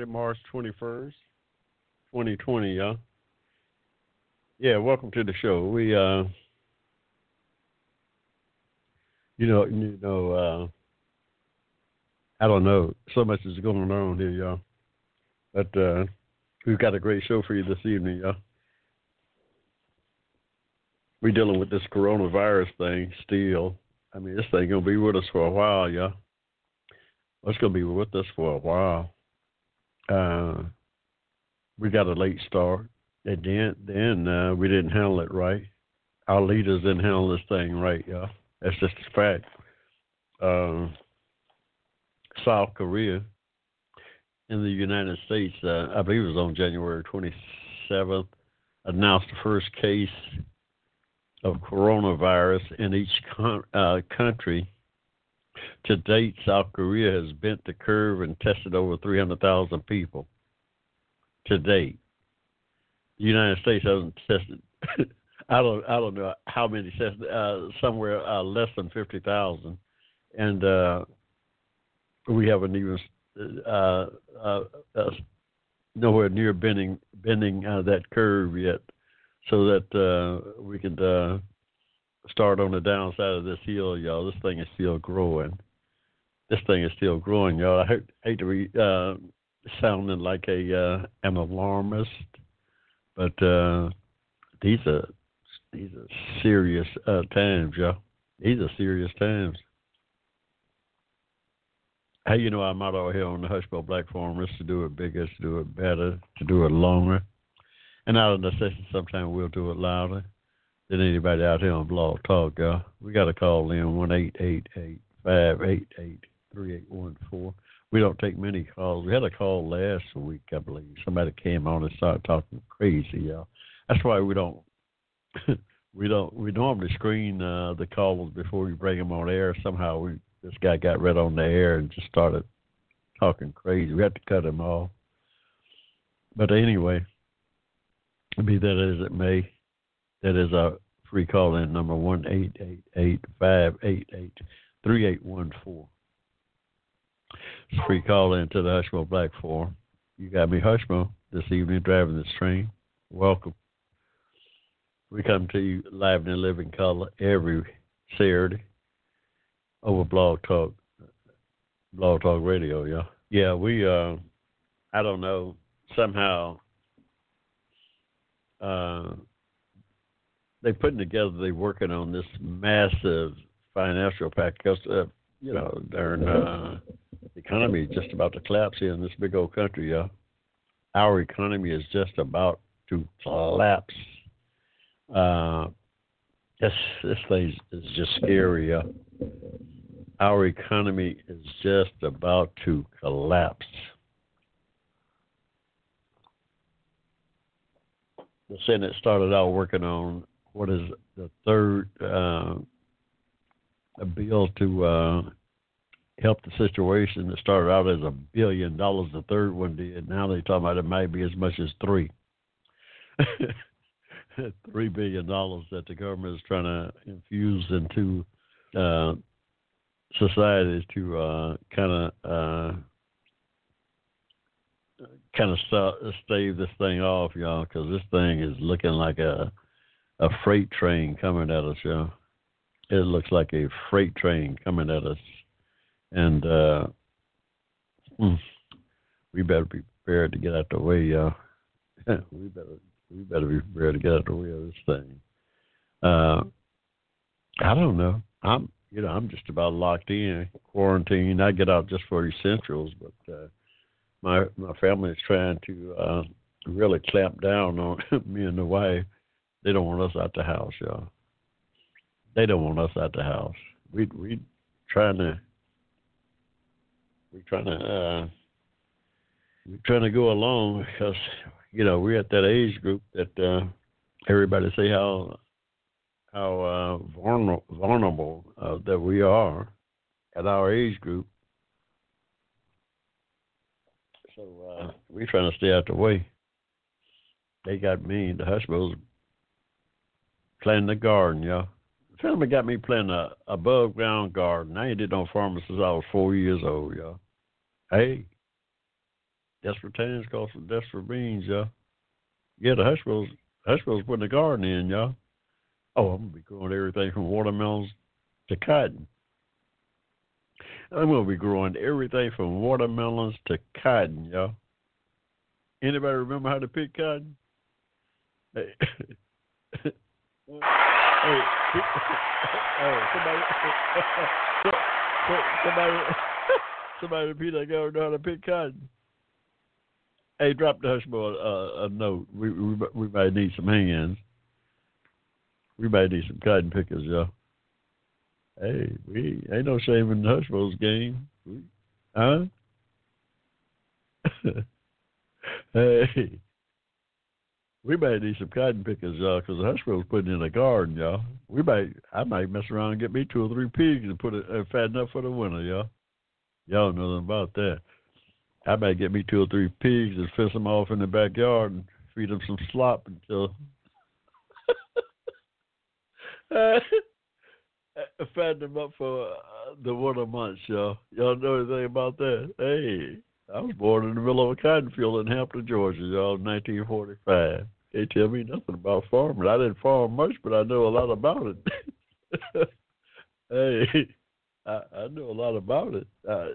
Saturday, March 21st, 2020, y'all. Yeah, welcome to the show. We, uh, you know, you know, uh, I don't know. So much is going on here, y'all. But uh, we've got a great show for you this evening, y'all. We're dealing with this coronavirus thing still. I mean, this thing gonna be with us for a while, y'all. It's gonna be with us for a while. Uh, we got a late start, and then then uh, we didn't handle it right. Our leaders didn't handle this thing right, y'all. That's just a fact. Uh, South Korea in the United States, uh, I believe it was on January 27th, announced the first case of coronavirus in each con- uh, country. To date, South Korea has bent the curve and tested over 300,000 people. To date, the United States hasn't tested. I don't. I don't know how many tested. Uh, somewhere uh, less than 50,000, and uh, we haven't even uh, uh, uh, nowhere near bending bending that curve yet so that we could start on the downside of this hill, y'all. This thing is still growing. This thing is still growing, y'all. I hate, hate to be uh, sounding like a uh, an alarmist, but uh, these are these are serious uh, times, y'all. These are serious times. Hey, you know, I'm out here on the Hushmo Black Forum is to do it bigger, to do it better, to do it longer. And out of necessity, sometimes we'll do it louder than anybody out here on Blog Talk, y'all. We got to call in one eight eight eight five eight eight three eight one four. We don't take many calls. We had a call last week, I believe. Somebody came on and started talking crazy, y'all. That's why we don't we don't we normally screen uh, the callers before we bring them on air. Somehow we this guy got right on the air and just started talking crazy. We had to cut him off. But anyway, be that as it may, that is our free call in number one eight eight eight five eight eight three eight one four. Free call in to the Hushmo Black Forum. You got me Hushmo this evening driving this train. Welcome. We come to you live and in living color every Saturday over Blog Talk, Blog Talk Radio. Yeah, yeah. We, uh, I don't know. Somehow uh, they're putting together, they're working on this massive financial package. Uh, you know, their uh, economy just about to collapse here in this big old country. Our economy is just about to collapse. Uh, this this thing is just scary, y'all. Our economy is just about to collapse. the Senate started out working on what is the third uh, bill to uh, help the situation that started out as a billion dollars. The third one did. Now they're talking about it might be as much as three. three billion dollars that the government is trying to infuse into uh, to kind of kind of st- stave this thing off, y'all, because this thing is looking like a a freight train coming at us, y'all. It looks like a freight train coming at us, and uh, hmm, we better be prepared to get out the way, y'all. we better we better be prepared to get out the way of this thing. Uh, I don't know. I'm you know I'm just about locked in quarantine. I get out just for essentials, but. Uh, my my family is trying to uh, really clamp down on me and the wife. They don't want us out the house, y'all. They don't want us out the house. We we trying to we're trying to uh, we're trying to go along because you know we're at that age group that uh, everybody say how how uh, vulnerable, vulnerable uh, that we are at our age group. So uh, we're trying to stay out the way. They got me, the Hushmos, planting the garden, y'all. Family got me planting a above ground garden. I ain't did no farming since I was four years old, y'all. Hey, desperate times call for desperate beans, y'all. Yeah, the Hushmos, Hushmos putting the garden in, y'all. Oh, I'm gonna be growing everything from watermelons to cotton. I'm gonna be growing everything from watermelons to cotton, y'all. Anybody remember how to pick cotton? Hey, hey, oh, somebody, somebody, somebody repeat that guy know how to pick cotton. Hey, drop the hush boy uh, a note. We, we we might need some hands. We might need some cotton pickers, y'all. Hey, we ain't no shame in the Hushmos game. Huh? hey, we might need some cotton pickers, y'all, because the Hushmos putting in a garden, y'all. We might, I might mess around and get me two or three pigs and put it uh, fatten up for the winter, y'all. Y'all know nothing about that. I might get me two or three pigs and fence them off in the backyard and feed them some slop until. Uh, fatten them up for uh, the winter months, y'all. Y'all know anything about that? Hey, I was born in the middle of a cotton field in Hampton, Georgia, y'all, in 1945. They tell me nothing about farming. I didn't farm much, but I know a lot about it. hey, I, I know a lot about it. I,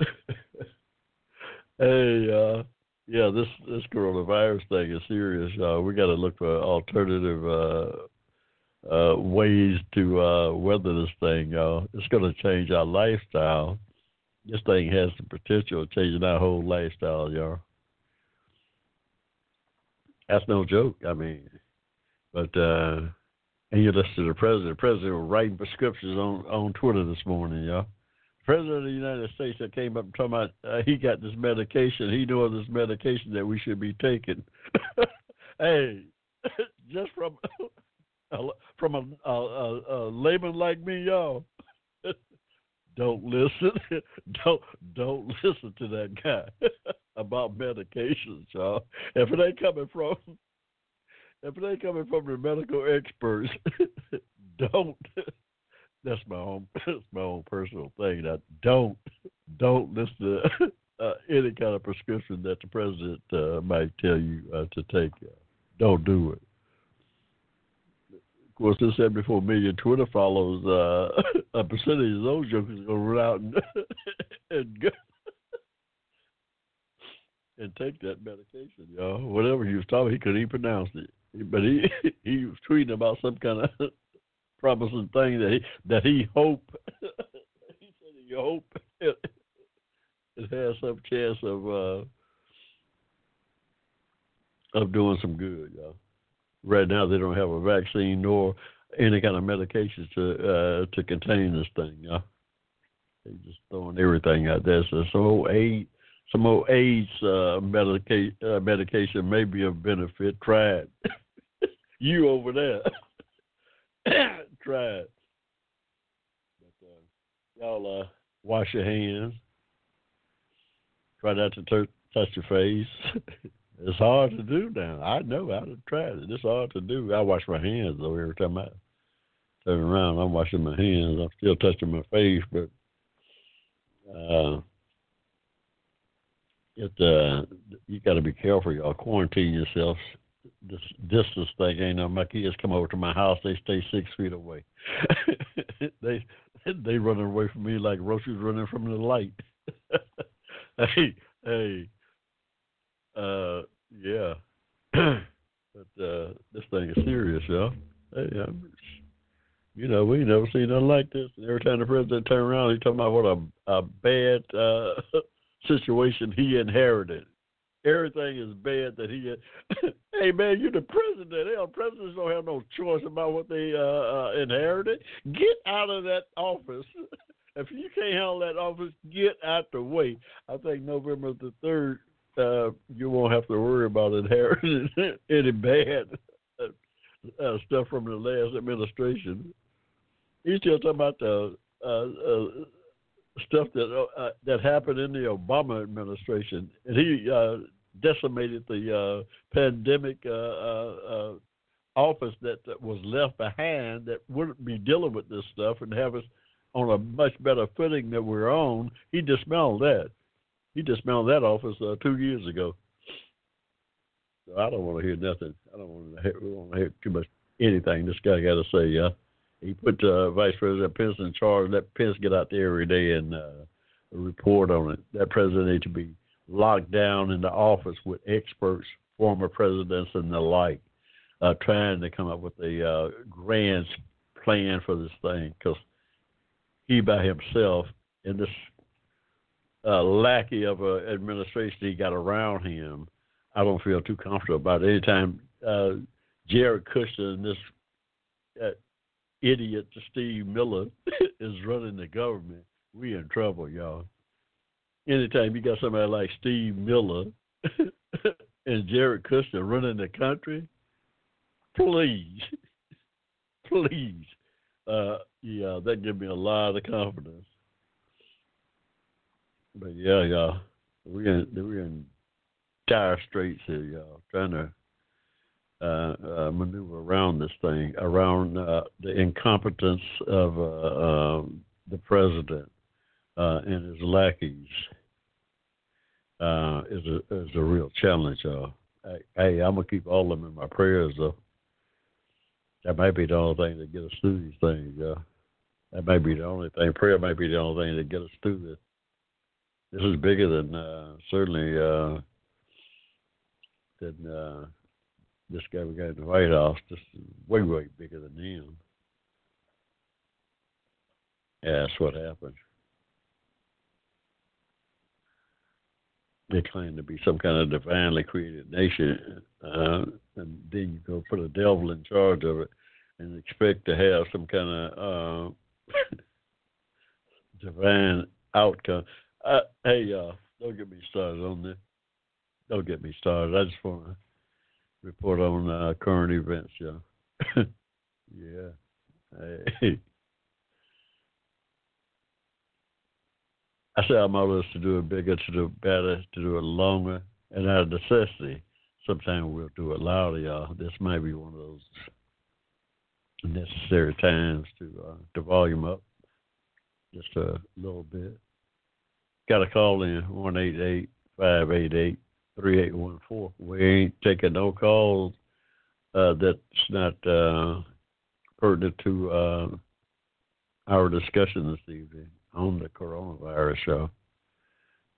hey, uh, yeah, this this coronavirus thing is serious. Uh, we got to look for alternative uh, uh, ways to uh, weather this thing, y'all. It's going to change our lifestyle. This thing has the potential of changing our whole lifestyle, y'all. That's no joke. I mean, but uh, and you listen to the president. The president was writing prescriptions on on Twitter this morning, y'all. President of the United States that came up and talking about uh, he got this medication. He knew of this medication that we should be taking. hey, just from from a, a, a, a layman like me, y'all. Don't listen. don't don't listen to that guy about medications, y'all. If it ain't coming from if it ain't coming from the medical experts, don't. That's my own that's my own personal thing. That don't don't listen to uh, any kind of prescription that the president uh, might tell you uh, to take. don't do it course, this 74 million Twitter follows, uh, a percentage of those jokers go run out and and, go, and take that medication, y'all. Whatever he was talking, he couldn't even pronounce it. But he he was tweeting about some kind of promising thing that he that he hope he said he hope it, it has some chance of uh, of doing some good, y'all right now they don't have a vaccine nor any kind of medications to uh, to contain this thing. Yeah, they just throwing everything out there. So some old AIDS, some old AIDS uh, medica- uh, medication may be of benefit. Try it. you over there, try it. But, uh, y'all uh, wash your hands. Try not to touch your face. It's hard to do now. I know. I've tried it. It's hard to do. I wash my hands though every time I turn around. I'm washing my hands. I'm still touching my face, but uh, it uh, you got to be careful. Y'all quarantine yourself. This distance thing ain't no. My kids come over to my house. They stay six feet away. they they running away from me like roaches running from the light. hey hey uh, yeah. but uh, this thing is serious, y'all. Hey, I'm, you know, we never seen nothing like this. And every time the president turn around, he's talking about what a, a bad uh, situation he inherited. Everything is bad that he. Hey man, you're the president. Hell, presidents don't have no choice about what they uh, uh, inherited. Get out of that office if you can't handle that office, get out the way. I think November the third, uh, you won't have to worry about inheriting any bad uh, stuff from the last administration. He's still talking about the uh, uh, stuff that uh, that happened in the Obama administration, and he uh, decimated the uh, pandemic uh, uh, uh, office that, that was left behind that wouldn't be dealing with this stuff and have us on a much better footing than we're on. He dismantled that. He dismantled that office uh, two years ago. So I don't want to hear nothing. I don't want to hear, want to hear too much anything this guy got to say. Yeah, he put uh, Vice President Pence in charge. Let Pence get out there every day and uh, report on it. That president needs to be locked down in the office with experts, former presidents, and the like, uh, trying to come up with a uh, grand plan for this thing because he by himself in this uh, lackey of an administration he got around him, I don't feel too comfortable about it. Anytime uh, Jared Kushner and this uh, idiot Steve Miller is running the government, we in trouble, y'all. Anytime you got somebody like Steve Miller and Jared Kushner running the country, please, please uh, yeah, that gives me a lot of confidence. But yeah, y'all, we're in we're in dire straits here, y'all, trying to uh, uh, maneuver around this thing, around uh, the incompetence of uh, um, the president uh, and his lackeys. Uh, is a is a real challenge, y'all. Hey, I'm gonna keep all of them in my prayers, though. That may be the only thing that get us through these things, yeah. That may be the only thing. Prayer may be the only thing that get us through this. This is bigger than uh, certainly uh, than uh, this guy we got in the White House. This is way, way bigger than him. Yeah, that's what happened. They claim to be some kind of divinely created nation, uh, and then you go put a devil in charge of it and expect to have some kind of uh, divine outcome. Uh, hey, y'all, don't get me started on this. Don't get me started. I just want to report on uh, current events, y'all. yeah. Hey. I say I'm always to do it bigger, to do it better, to do it longer, and out of necessity, sometimes we'll do it louder, y'all. This may be one of those necessary times to uh, to volume up just a little bit. Got a call in one eight eight five eight eight three eight one four. We ain't taking no calls uh, that's not uh, pertinent to uh, our discussion this evening on the coronavirus show.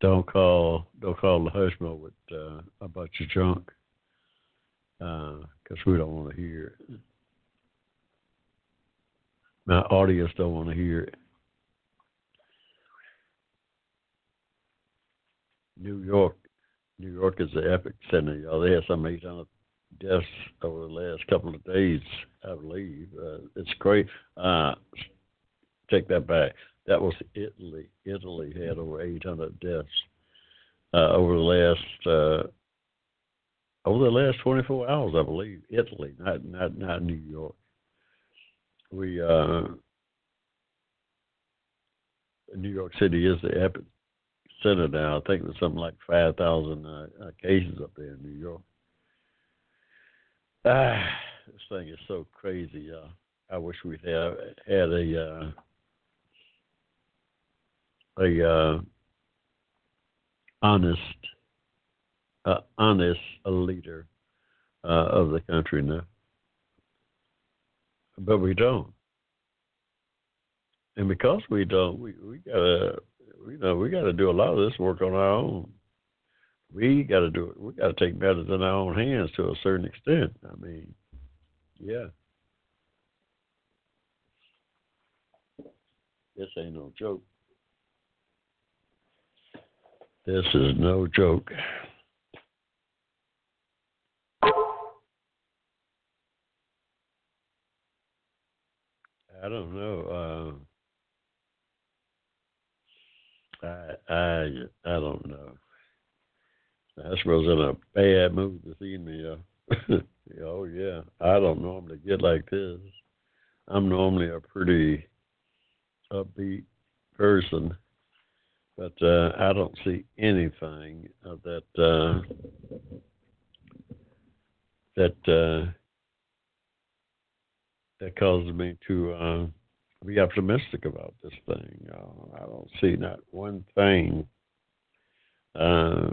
Don't call don't call the Hushmo with uh, a bunch of junk because uh, we don't want to hear it. My audience don't want to hear it. New York, New York is the epic center, y'all. They had some 800 deaths over the last couple of days, I believe. Uh, it's great. Uh, take that back. That was Italy. Italy had over 800 deaths uh, over the last uh, over the last 24 hours, I believe. Italy, not not not New York we uh, New York City is the epicenter now. I think there's something like five thousand uh, uh, cases up there in New York. Ah, this thing is so crazy. Uh, I wish we'd have had a uh, a uh, honest, honest leader uh, of the country now but we don't. And because we don't, we we gotta, you know, we gotta do a lot of this work on our own. We gotta do it. We gotta take matters in our own hands to a certain extent. I mean, yeah. This ain't no joke. This is no joke. I don't know. Uh, I I I don't know. I suppose in a bad mood this evening. Uh, oh yeah, I don't normally get like this. I'm normally a pretty upbeat person, but uh, I don't see anything that uh, that uh, that causes me to uh, be optimistic about this thing. Uh, I don't see not one thing, uh,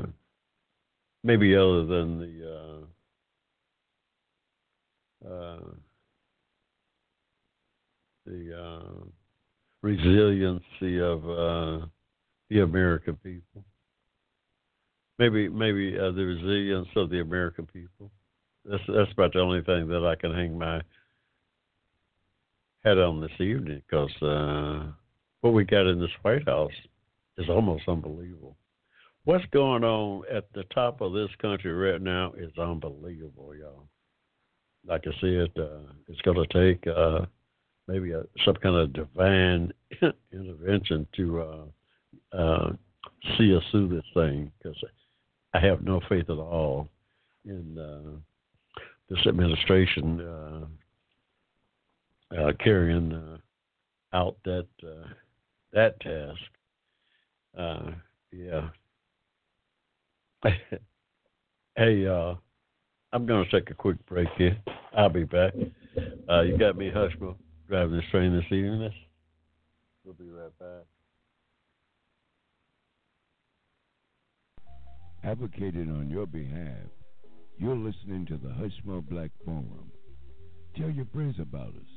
maybe other than the uh, uh, the uh, resiliency of uh, the American people. Maybe maybe the resilience of the American people. That's that's about the only thing that I can hang my on this evening because uh, what we got in this White House is almost unbelievable. What's going on at the top of this country right now is unbelievable, y'all. Like I said, uh, it's going to take uh, maybe a, some kind of divine intervention to uh, uh, see us through this thing because I have no faith at all in uh, this administration uh, uh, carrying uh, out that uh, that task. Uh, yeah. hey, uh, I'm going to take a quick break here. I'll be back. Uh, you got me, Hushmo, driving this train this evening. We'll be right back. Advocated on your behalf, you're listening to the Hushmo Black Forum. Tell your friends about us.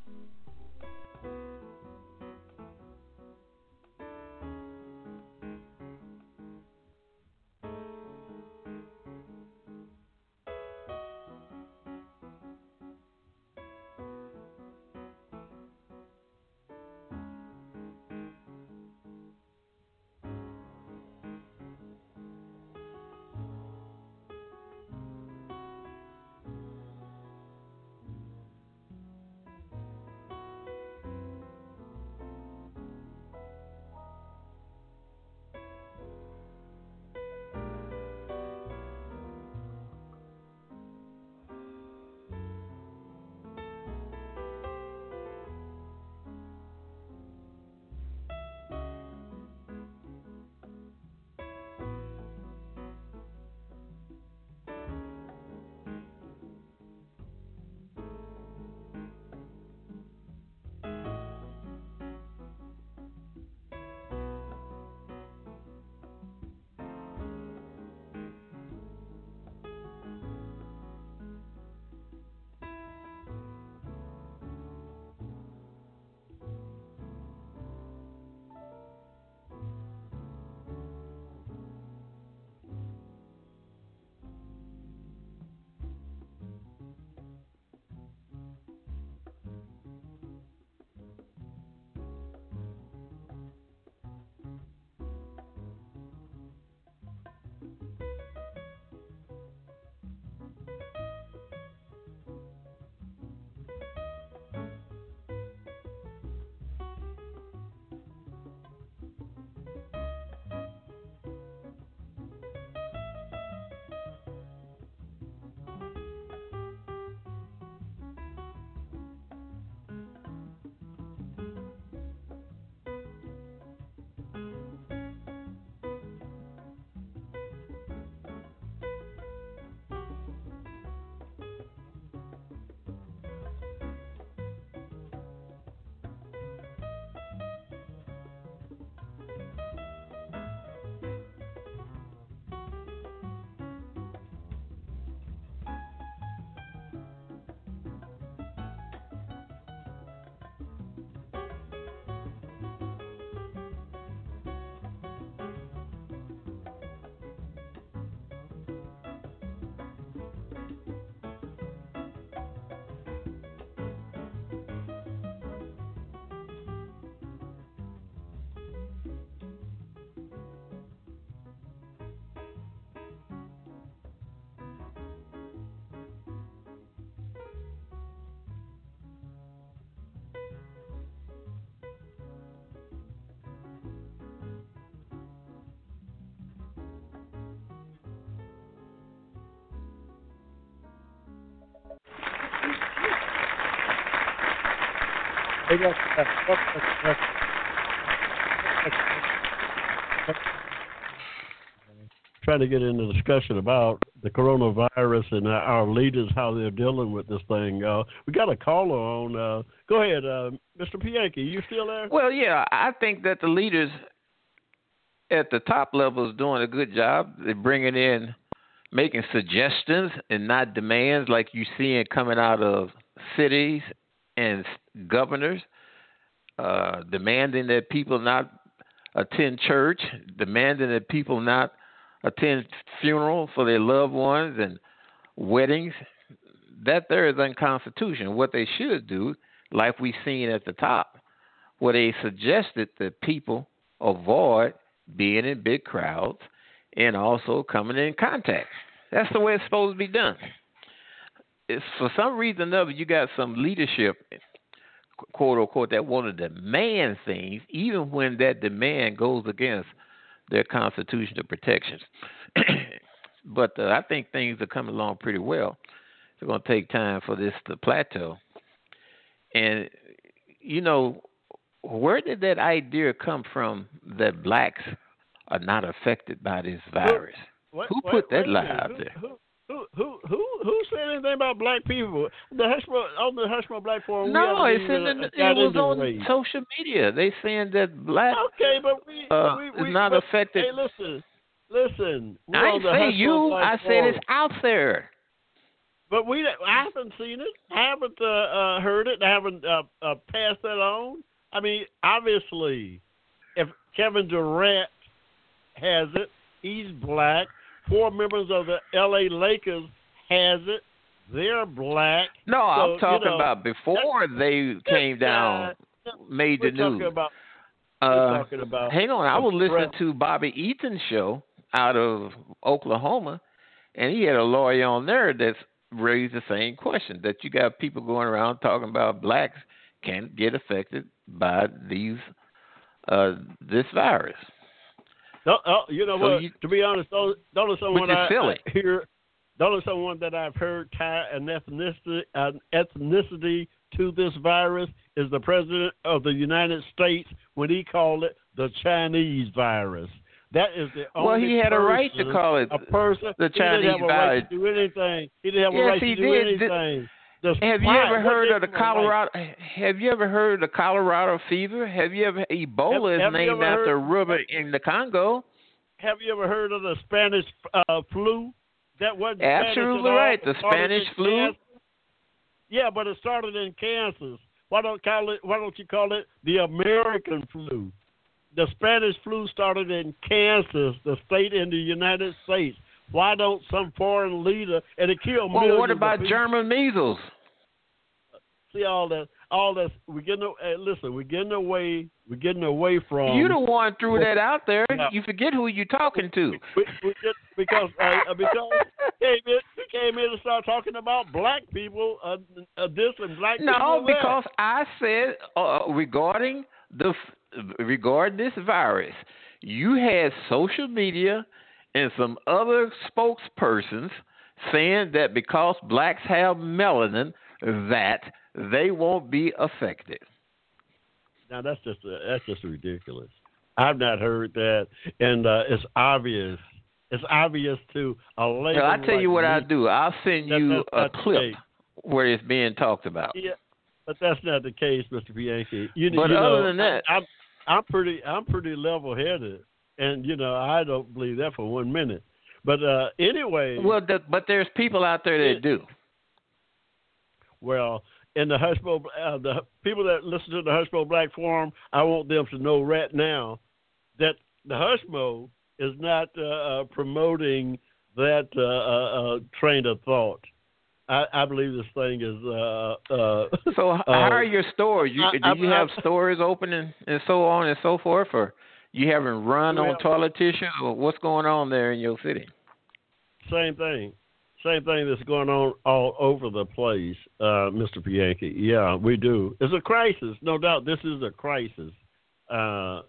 Trying to get into discussion about the coronavirus and our leaders, how they're dealing with this thing. Uh, we got a caller on. Uh, go ahead, uh, Mr. Bianchi. You still there? Well, yeah, I think that the leaders at the top level is doing a good job. They're bringing in, making suggestions and not demands like you see it coming out of cities and governors, uh, demanding that people not attend church, demanding that people not attend funerals for their loved ones and weddings. That there is unconstitutional. What they should do, like we've seen at the top, where they suggested that people avoid being in big crowds and also coming in contact. That's the way it's supposed to be done. It's for some reason or another, you got some leadership, quote unquote, that want to demand things, even when that demand goes against their constitutional protections. but uh, I think things are coming along pretty well. It's going to take time for this to plateau. And, you know, where did that idea come from that blacks are not affected by this virus? What, who what, put that lie out there? Who, who, who, who, who said anything about black people? The Hushmo, on the Hushmo Black Forum. No, it's in the, it was on race. social media. They saying that black Okay, but we, uh, we, we not but, affected. Hey, listen, listen. I ain't say you. I said it's out there. But we, I haven't seen it. I haven't uh, uh, heard it. I haven't uh, uh, passed that on. I mean, obviously, if Kevin Durant has it, he's black. Four members of the L.A. Lakers has it. They're black. No, So, I'm you talking know, about before they came down, made the news. about. Uh, talking about. hang on, I was listening to Bobby Eaton's show out of Oklahoma, and he had a lawyer on there that's raised the same question that you got people going around talking about blacks can't get affected by these uh this virus. No, oh, you know So what? you- to be honest, the the only someone I. I hear, the only someone that I've heard tie an ethnicity, an ethnicity to this virus is the president of the United States when he called it the Chinese virus. That is the only. Well, he had a right to call it a person. the he didn't Chinese have a right virus. to do anything. He didn't have a Yes, right he to do did. Did- anything. The Have you ever heard of the he have Colorado? Have you ever heard of the Colorado fever? Have you ever Ebola Have- have is you named after river in the Congo? Have you ever heard of the Spanish uh, flu? That wasn't Absolutely right. The Spanish flu. Kansas. Yeah, but it started in Kansas. Why don't call it? Why don't you call it the American flu? The Spanish flu started in Kansas, the state in the United States. Why don't some foreign leader and it killed Well, millions what about. German measles? See all that, all that. We're getting. Hey, listen, we're getting away. We're getting away from. you the one threw that out there. You forget who you're talking to. we, we get, because uh, because he came in, came in and started talking about black people, uh, uh, this and black people. No, that. because I said uh, regarding the regarding this virus, you had social media and some other spokespersons saying that because blacks have melanin, that they won't be affected. now that's just uh, that's just ridiculous. I've not heard that, and uh, it's obvious. It's obvious to a lady. I tell you what like I me. do. I'll send That- you a clip where it's being talked about. Yeah, but that's not the case, Mr. Bianchi. You, But you other know, than that- I'm, I'm pretty I'm pretty level headed, and you know I don't believe that for one minute. But uh, anyway, Well, th- but there's people out there that do. Well, in the Hushmo, uh, the people that listen to the Hushmo Black Forum, I want them to know right now that the Hushmo is not uh, uh, promoting that uh, uh, uh, train of thought. I, I believe this thing is. Uh, uh, So how are your stores? You, I- do you have I'm- stores open and, and so on and so forth, or you haven't run on toilet tissue, or what's going on there in your city? same thing. Same thing that's going on all over the place, uh, Mr. Bianchi. Yeah, we do. It's a crisis, no doubt. This is a crisis. Uh,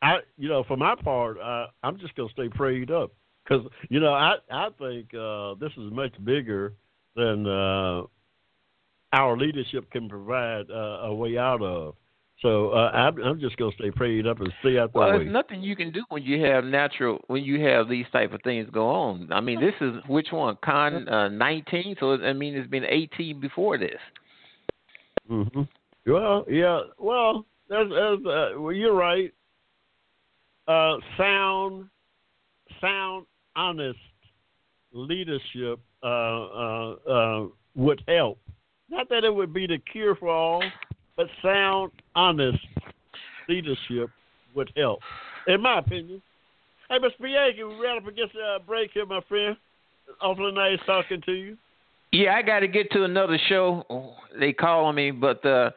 I, you know, for my part, uh, I'm just gonna stay prayed up because you know I I think uh, this is much bigger than. Uh, our leadership can provide uh, a way out of. So uh, I'm, I'm just gonna stay prayed up and stay out the Well, way. there's nothing you can do when you have natural when you have these type of things go on. I mean, this is which one? Con uh, 19. So I mean, it's been 18 before this. Mm-hmm. Well, yeah. Well, that's, that's uh, well, you're right. Uh, sound, sound, honest leadership uh, uh, uh, would help. Not that it would be the cure for all, but sound, honest leadership would help, in my opinion. Hey, Mr. Bianchi, we ran up against a break here, my friend. Awfully nice talking to you. Yeah, I got to get to another show. They calling me, but uh,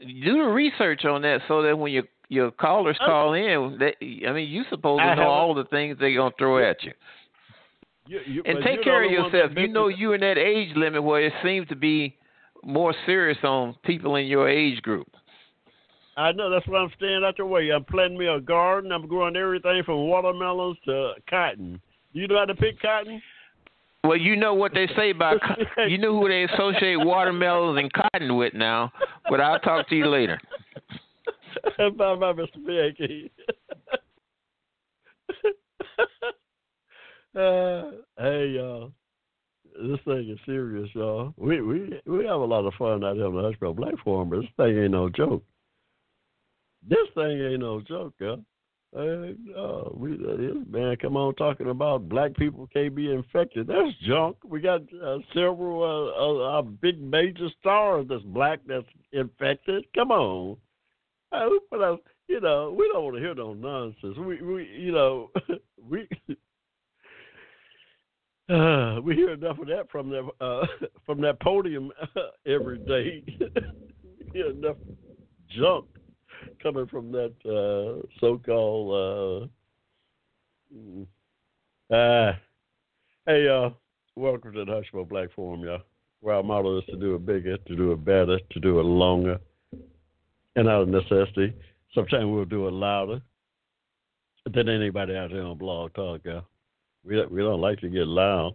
do the research on that so that when your your callers Oh. call in, they, I mean, you supposed to I know all the things they're gonna throw at you. You, you, And take care of yourself. You know you're in that age limit where it seems to be more serious on people in your age group. I know that's why I'm staying out your way. I'm planting me a garden. I'm growing everything from watermelons to cotton. You know how to pick cotton? Well, you know what they say about you know who they associate watermelons and cotton with now. But I'll talk to you later. bye bye, Mr. Bianchi. uh, hey y'all, this thing is serious, y'all. We we we have a lot of fun out here on the Hushmo Black Forum, but this thing ain't no joke. This thing ain't no joke, y'all. Hey, uh, we uh, this man come on talking about black people can't be infected. That's junk. We got uh, several uh, uh, uh, big major stars that's black that's infected. Come on. Uh, put out, you know, we don't want to hear no nonsense. We, we, you know, we, uh, we hear enough of that from that, uh, from that podium every day. hear enough junk coming from that uh, so-called. Uh, mm, uh, hey, y'all, welcome to the Hushmo Black Forum, y'all. Where our motto is to do it bigger, to do it better, to do it longer and out of necessity. Sometimes we'll do it louder than anybody out there on Blog Talk. Yeah. We don't- we don't like to get loud.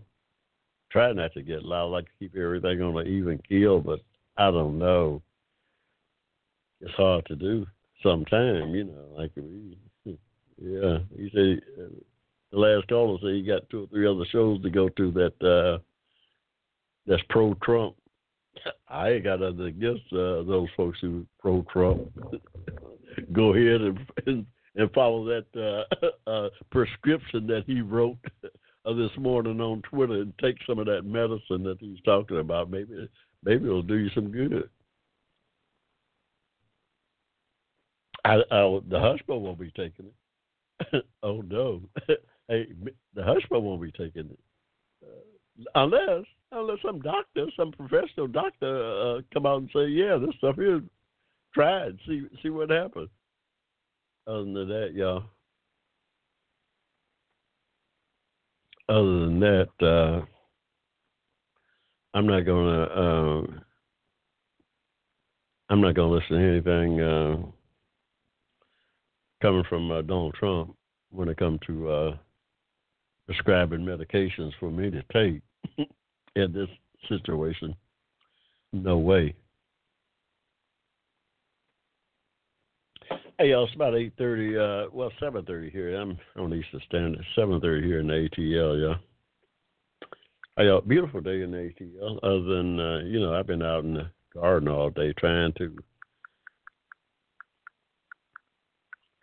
Try not to get loud. Like to keep everything on an even keel, but I don't know. It's hard to do sometimes. You know, like we. Yeah, you say uh, the last caller said you got two or three other shows to go to that uh that's pro Trump. I ain't got nothing against uh, those folks who pro Trump. Go ahead and and follow that uh, uh, prescription that he wrote uh, this morning on Twitter and take some of that medicine that he's talking about. Maybe maybe it'll do you some good. I, I, the Hushmo won't be taking it. oh no, hey, the Hushmo won't be taking it uh, unless unless some doctor, some professional doctor, uh, come out and say, "Yeah, this stuff is tried. See see what happens." Other than that, y'all. Other than that, uh, I'm not gonna. Uh, I'm not gonna listen to anything uh, coming from uh, Donald Trump when it comes to uh, prescribing medications for me to take in this situation. No way. Hey, y'all, it's about eight thirty. Uh, well, seven thirty here. I'm on Eastern Standard. Seven thirty here in the ATL. Yeah. Hey, y'all, beautiful day in the ATL. Other than uh, you know, I've been out in the garden all day trying to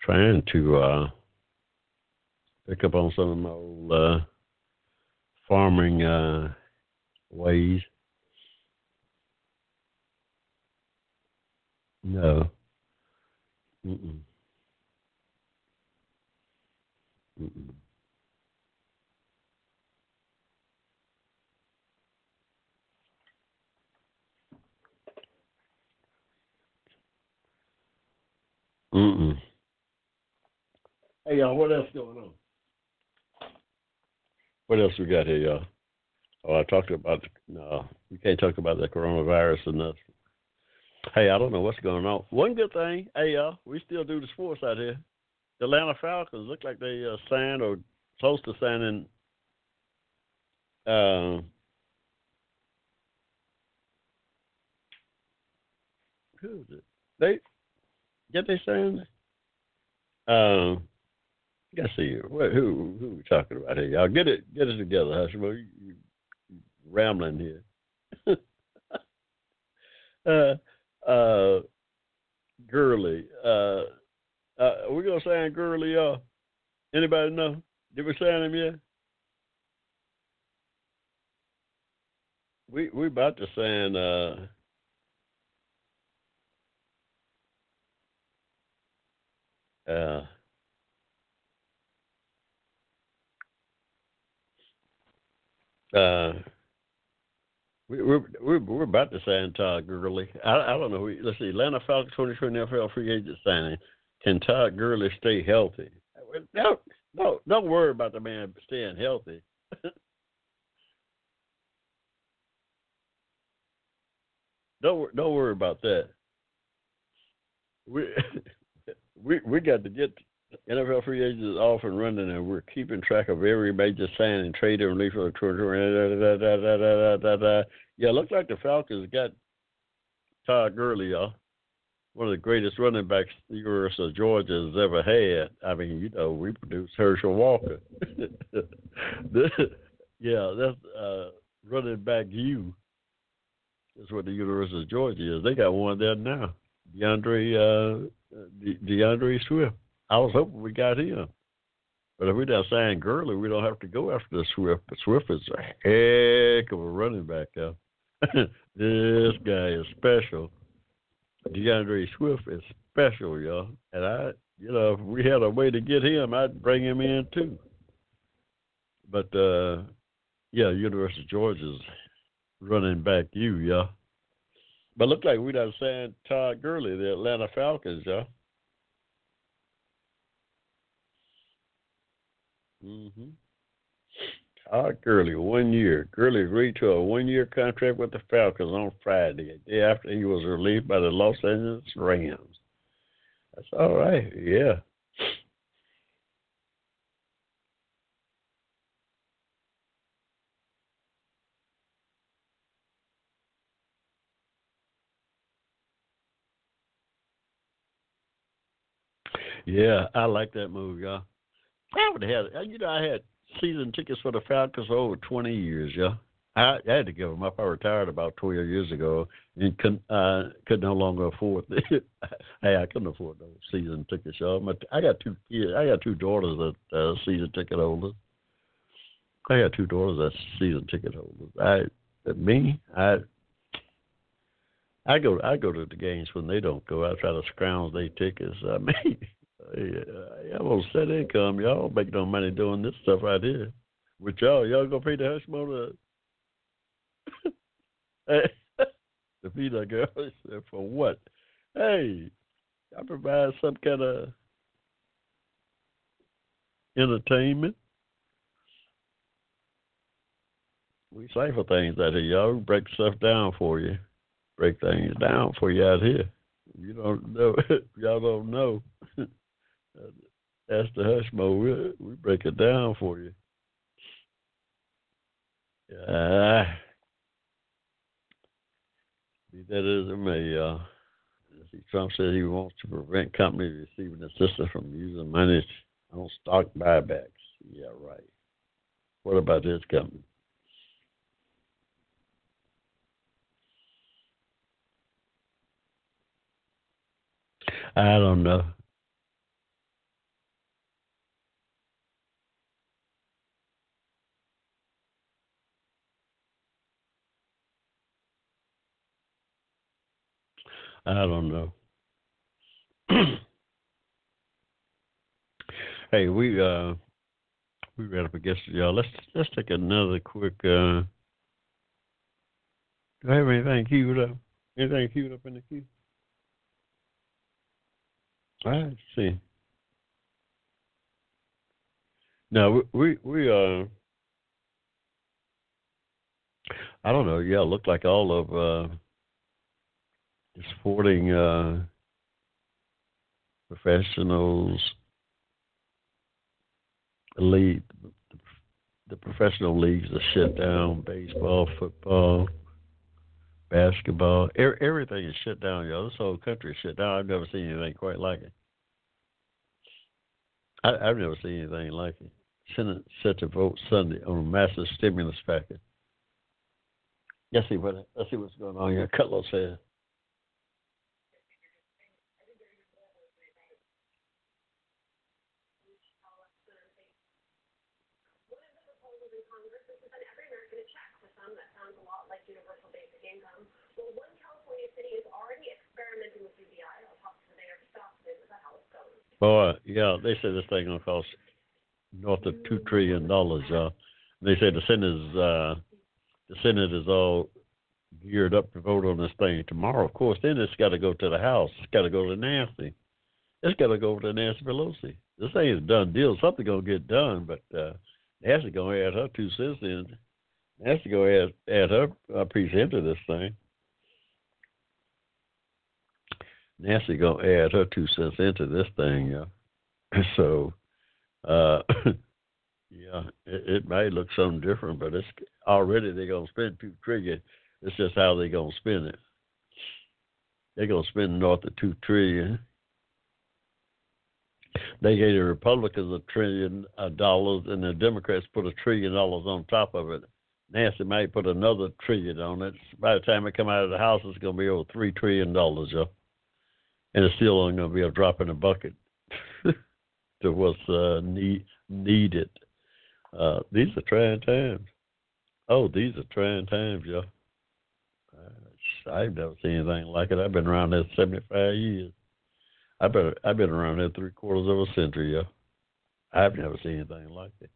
trying to uh, pick up on some of my old uh, farming uh, ways. No. Mm-mm. Mm-mm. Mm-mm. Hey y'all, what else going on? What else we got here, y'all? Oh, I talked about no, we can't talk about the coronavirus enough. Hey, I don't know what's going on. One good thing, hey y'all, we still do the sports out here. The Atlanta Falcons look like they uh, signed or close to signing. Uh, who is it? They get they saying? Um, let's see here. What, who who we talking about here? Y'all get it get it together, Hushmo. You, you, you rambling here. uh, uh, Gurley. Uh, uh, are we gonna sign Gurley? Uh, anybody know? Did we sign him yet? We we about to sign. Uh, uh, uh, we, we're, we're we're about to sign Todd Gurley. I, I don't know. Let's see. Atlanta Falcons 2020 NFL free agent signing. Can Todd Gurley stay healthy? Don't don't don't worry about the man staying healthy. don't don't worry about that. We we we got to get NFL free agents off and running, and we're keeping track of every major signing, trade, and release for the Yeah, looks like the Falcons got Todd Gurley, y'all. One of the greatest running backs the University of Georgia has ever had. I mean, you know, we produced Herschel Walker. yeah, that's uh, running back you. That's what the University of Georgia is. They got one there now. DeAndre uh, De- DeAndre Swift. I was hoping we got him. But if we don't sign Gurley, we don't have to go after the Swift. But Swift is a heck of a running back, this guy is special. DeAndre Swift is special, y'all. And I, you know, if we had a way to get him, I'd bring him in too. But uh yeah, University of Georgia's running back you, y'all. But look like we done signed Todd Gurley, the Atlanta Falcons, y'all. Mm-hmm. Todd Gurley, one year. Gurley agreed to a one-year contract with the Falcons on Friday, a day after he was relieved by the Los Angeles Rams. That's all right. Yeah. Yeah, I like that move, y'all. I would have had, you know, I had season tickets for the Falcons for over 20 years, yeah. I, I had to give them up. I retired about 12 years ago and could uh, could no longer afford it. hey, I couldn't afford those season tickets, y'all. I got two kids. I got two daughters that uh, season ticket holders. I got two daughters that season ticket holders. I, me, I, I go, I go to the games when they don't go. I try to scrounge their tickets. I mean, I almost set income. Y'all don't make no money doing this stuff right here. With y'all, y'all gonna pay the hush money to feed a girl for what? Hey, I provide some kind of entertainment. We cipher things out here, y'all. Break stuff down for you. Break things down for you out here. You don't know. y'all don't know. That's the Hushmo. We, we break it down for you. Uh, be that as it may, uh, Trump said he wants to prevent companies receiving assistance from using money on stock buybacks. Yeah, right. What about this company? I don't know. I don't know. hey, we uh we ran up against it, y'all. Let's let's take another quick uh do I have anything queued up? Anything queued up in the queue? I see. No, we we, we uh I don't know, yeah, it looked like all of uh sporting uh, professionals, elite, the professional leagues are shut down, baseball, football, basketball, er- everything is shut down, y'all. This whole country is shut down. I've never seen anything quite like it. I, I've never seen anything like it. Senate set to vote Sunday on a massive stimulus package. Let's see what let's see what's going on here. Cutler says. Boy, yeah, they say this thing gonna cost north of two trillion dollars. Uh, they say the Senate is uh, the Senate is all geared up to vote on this thing tomorrow. Of course, then it's got to go to the House. It's got to go to Nancy. It's got to go to Nancy Pelosi. This thing is a done deal. Something gonna get done, but uh, Nancy gonna add her two cents in. Nancy gonna add add her uh, piece into this thing. Nancy gonna add her two cents into this thing, yeah. So, uh, yeah, it, it may look something different, but it's already they're gonna spend two trillion. It's just how they gonna spend it. They're gonna spend north of two trillion. They gave the Republicans a trillion uh, dollars, and the Democrats put a trillion dollars on top of it. Nancy might put another trillion on it. By the time it come out of the House, it's gonna be over three trillion dollars, yeah and it's still only going to be a drop in the bucket to what's uh, need, needed. Uh, these are trying times. Oh, these are trying times, y'all. Uh, I've never seen anything like it. I've been around here 75 years. I've been I've been around here three quarters of a century, y'all. I've never seen anything like it.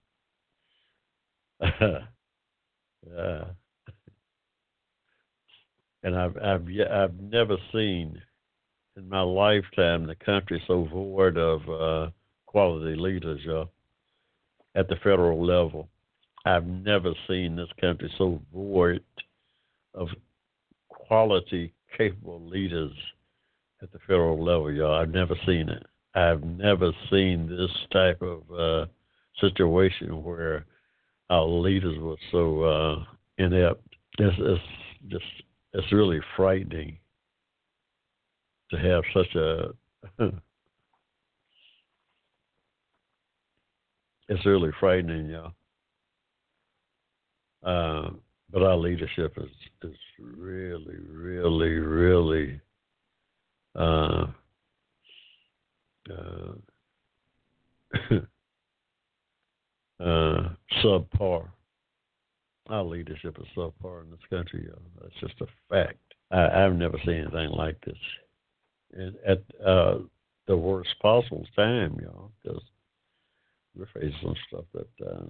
yeah. And I've I've I've never seen in my lifetime the country so void of uh, quality leaders, y'all, at the federal level. I've never seen this country so void of quality, capable leaders at the federal level, y'all. I've never seen it. I've never seen this type of uh, situation where our leaders were so uh, inept. It's, it's just it's really frightening to have such a it's really frightening, y'all. Uh, but our leadership is is really, really, really uh, uh, uh, subpar. Our leadership is subpar in this country. That's just a fact. I, I've never seen anything like this at uh, the worst possible time, you know, because we're facing some stuff that uh,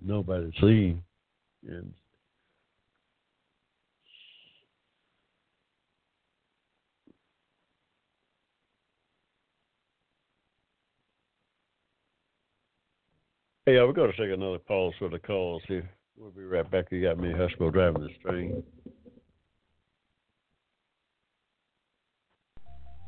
nobody's seen, and Hey, we're going to take another pause for the calls here. We'll be right back. You got me, Hushmo, driving this train.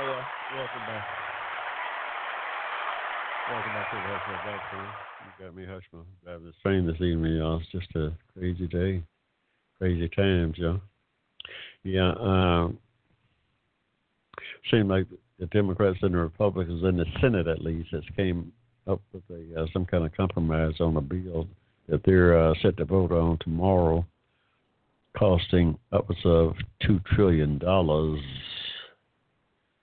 Hey, uh, welcome back. Welcome back to the Hushmo Black Forum. You got me Hushmo driving this train this evening, y'all. It's just a crazy day, crazy times, y'all. Yeah, um, seemed like the Democrats and the Republicans in the Senate, at least, has came up with a uh, some kind of compromise on a bill that they're uh, set to vote on tomorrow, costing upwards of two trillion dollars.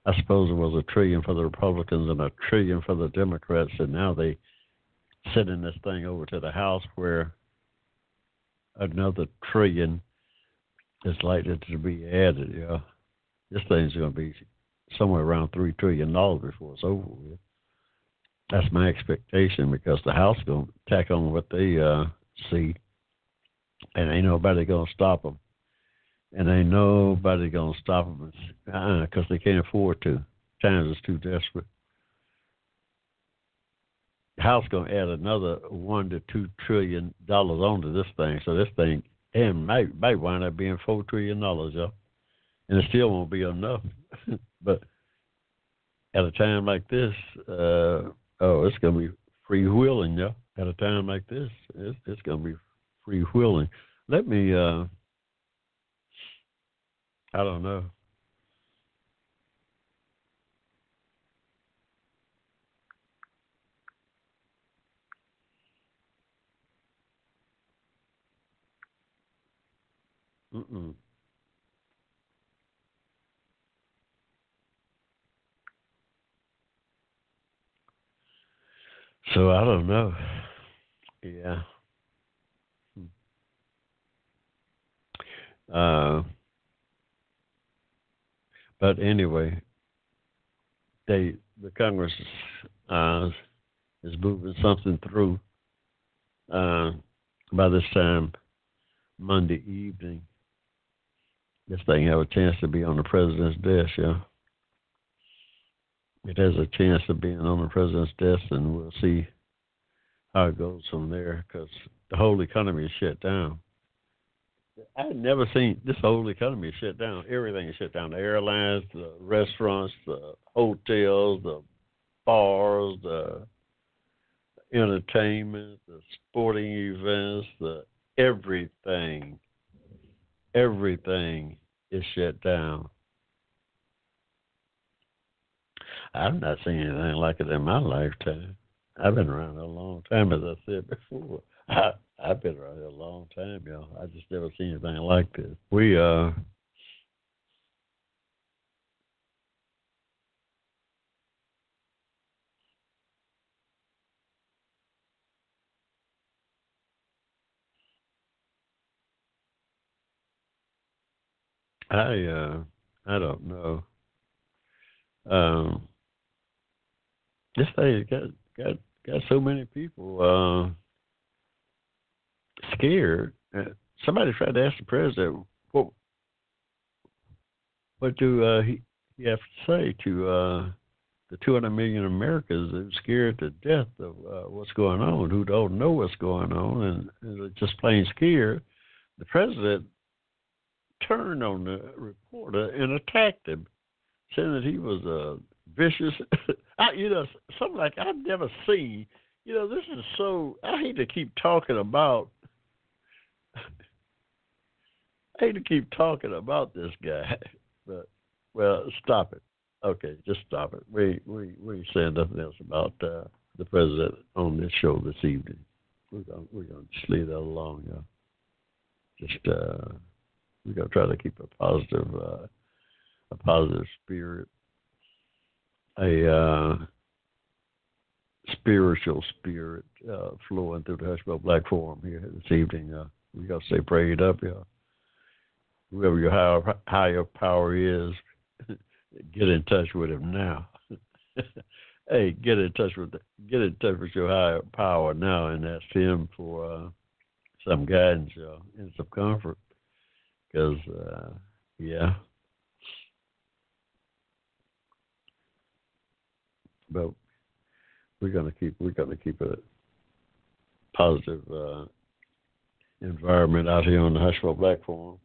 I suppose it was a trillion for the Republicans and a trillion for the Democrats, and now they sending this thing over to the House where another trillion is likely to be added. Yeah, this thing's going to be somewhere around three trillion dollars before it's over with. That's my expectation because the House going to tack on what they uh, see, and ain't nobody going to stop them and ain't nobody gonna stop them because uh, they can't afford to. Times is too desperate. House gonna add another one to two trillion dollars onto this thing, so this thing and might might wind up being four trillion dollars, y'all. And it still won't be enough. but at a time like this, uh, oh, it's gonna be free wheeling, y'all. At a time like this, it's, it's gonna be free wheeling. Let me uh, I don't know. Mm-mm. So I don't know. Yeah. Hmm. Uh, but anyway, they the Congress uh, is moving something through. Uh, by this time, Monday evening, this thing have a chance to be on the president's desk. Yeah, it has a chance of being on the president's desk, and we'll see how it goes from there because the whole economy is shut down. I had never seen this whole economy shut down. Everything is shut down. The airlines, the restaurants, the hotels, the bars, the entertainment, the sporting events, the everything. Everything is shut down. I've not seen anything like it in my lifetime. I've been around a long time, as I said before. I've been around here a long time, y'all. I just never seen anything like this. We uh I uh I don't know. Um this thing got got got so many people uh scared. Uh, somebody tried to ask the president what what do uh, he, he have to say to uh, the 200 million Americans that are scared to death of uh, what's going on, who don't know what's going on, and, and just plain scared. The president turned on the reporter and attacked him, saying that he was a uh, vicious. I, you know, something like I've never seen. You know, this is so. I hate to keep talking about I hate to keep talking about this guy, but well, stop it. Okay, just stop it. We we we saying nothing else about uh, the president on this show this evening. We're gonna we're gonna just leave that alone, y'all. Just uh, we're gonna try to keep a positive uh, a positive spirit, a uh, spiritual spirit uh, flowing through the Hushmo Black Forum here this evening. Uh, we got to stay prayed up, y'all whoever your higher, higher power is, get in touch with him now. hey, get in touch with get in touch with your higher power now and ask him for uh, some guidance uh, and some comfort. Because uh, yeah, but we're gonna keep we're gonna keep a positive uh, environment out here on the Black Forum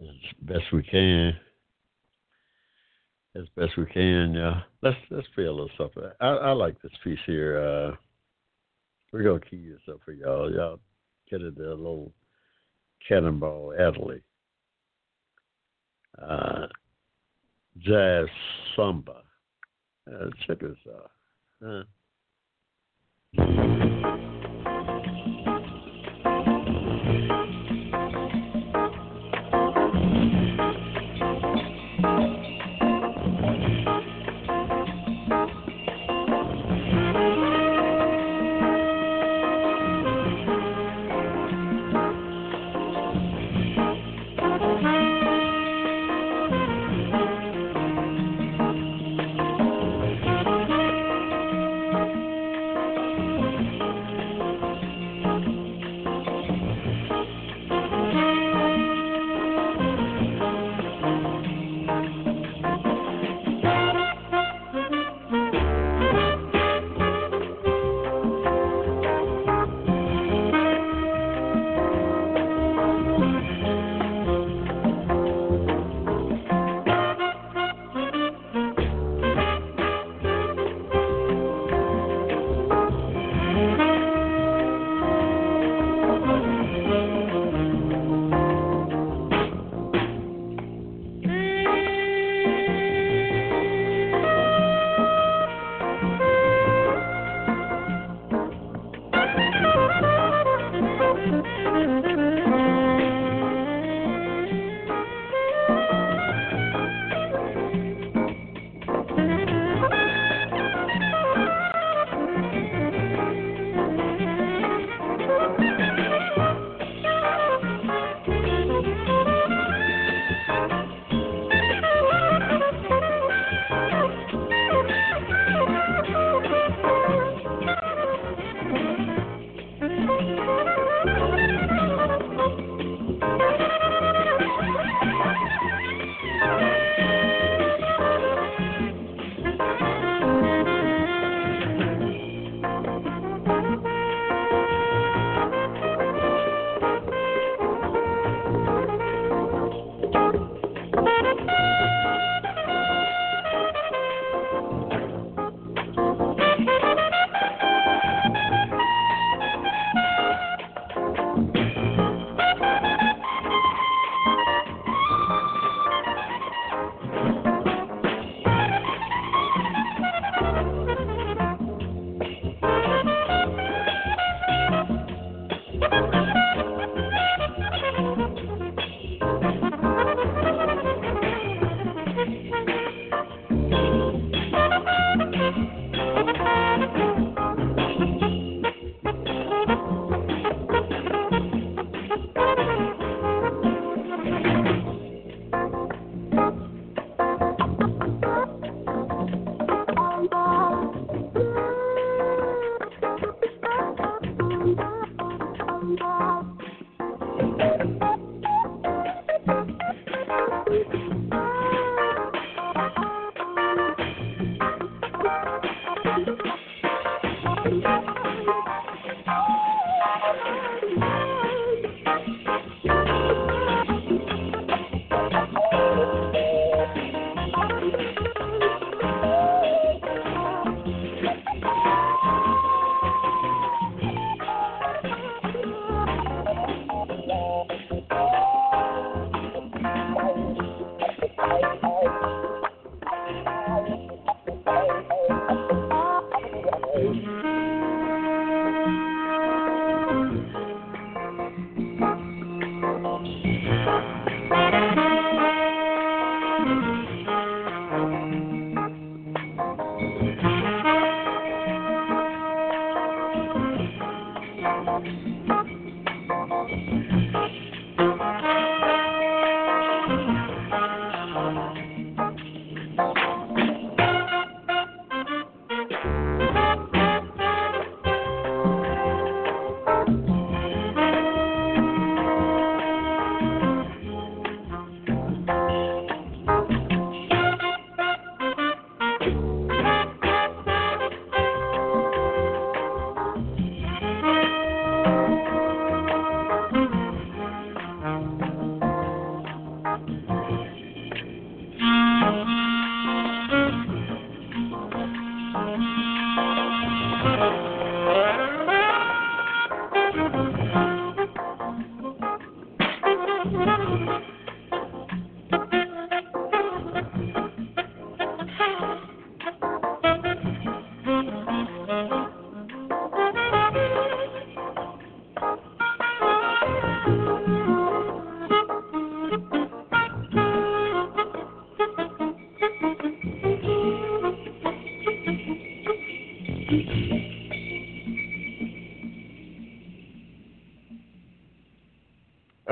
as best we can. as best we can. Yeah, let's let's feel a little something. I, I like this piece here. Uh, we're gonna key this up for y'all. Y'all get it a little cannonball Adderley. Uh, jazz samba. Uh, check this out. Uh,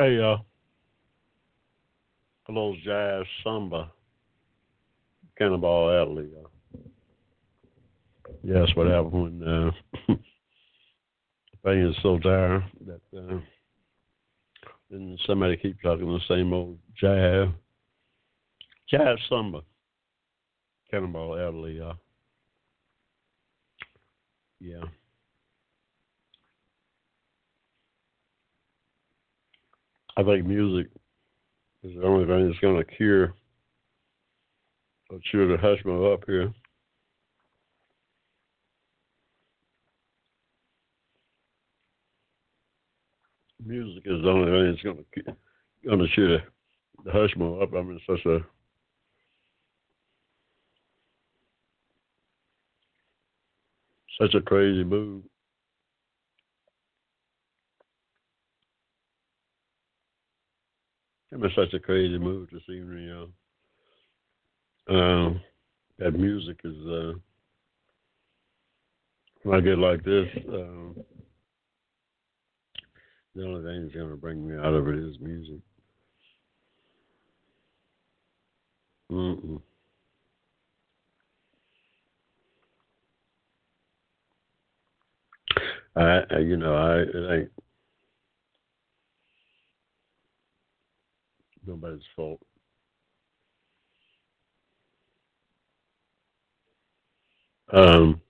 Hey, uh, a little jazz samba, Cannonball Adderley. Uh, that's what happened when uh, pain is so dire that uh, then somebody keeps talking the same old jazz, jazz samba, Cannonball Adderley. Uh, yeah. I think music is the only thing that's going to cure or cheer the Hushmo up here. Music is the only thing that's going to going to cheer the, the Hushmo up. I mean, it's such a such a crazy move. I'm in such a crazy mood this evening, y'all. Um, that music is uh, when I get like this, um, the only thing that's gonna bring me out of it is music. Mm-mm. I, you know, I it nobody's fault. Um,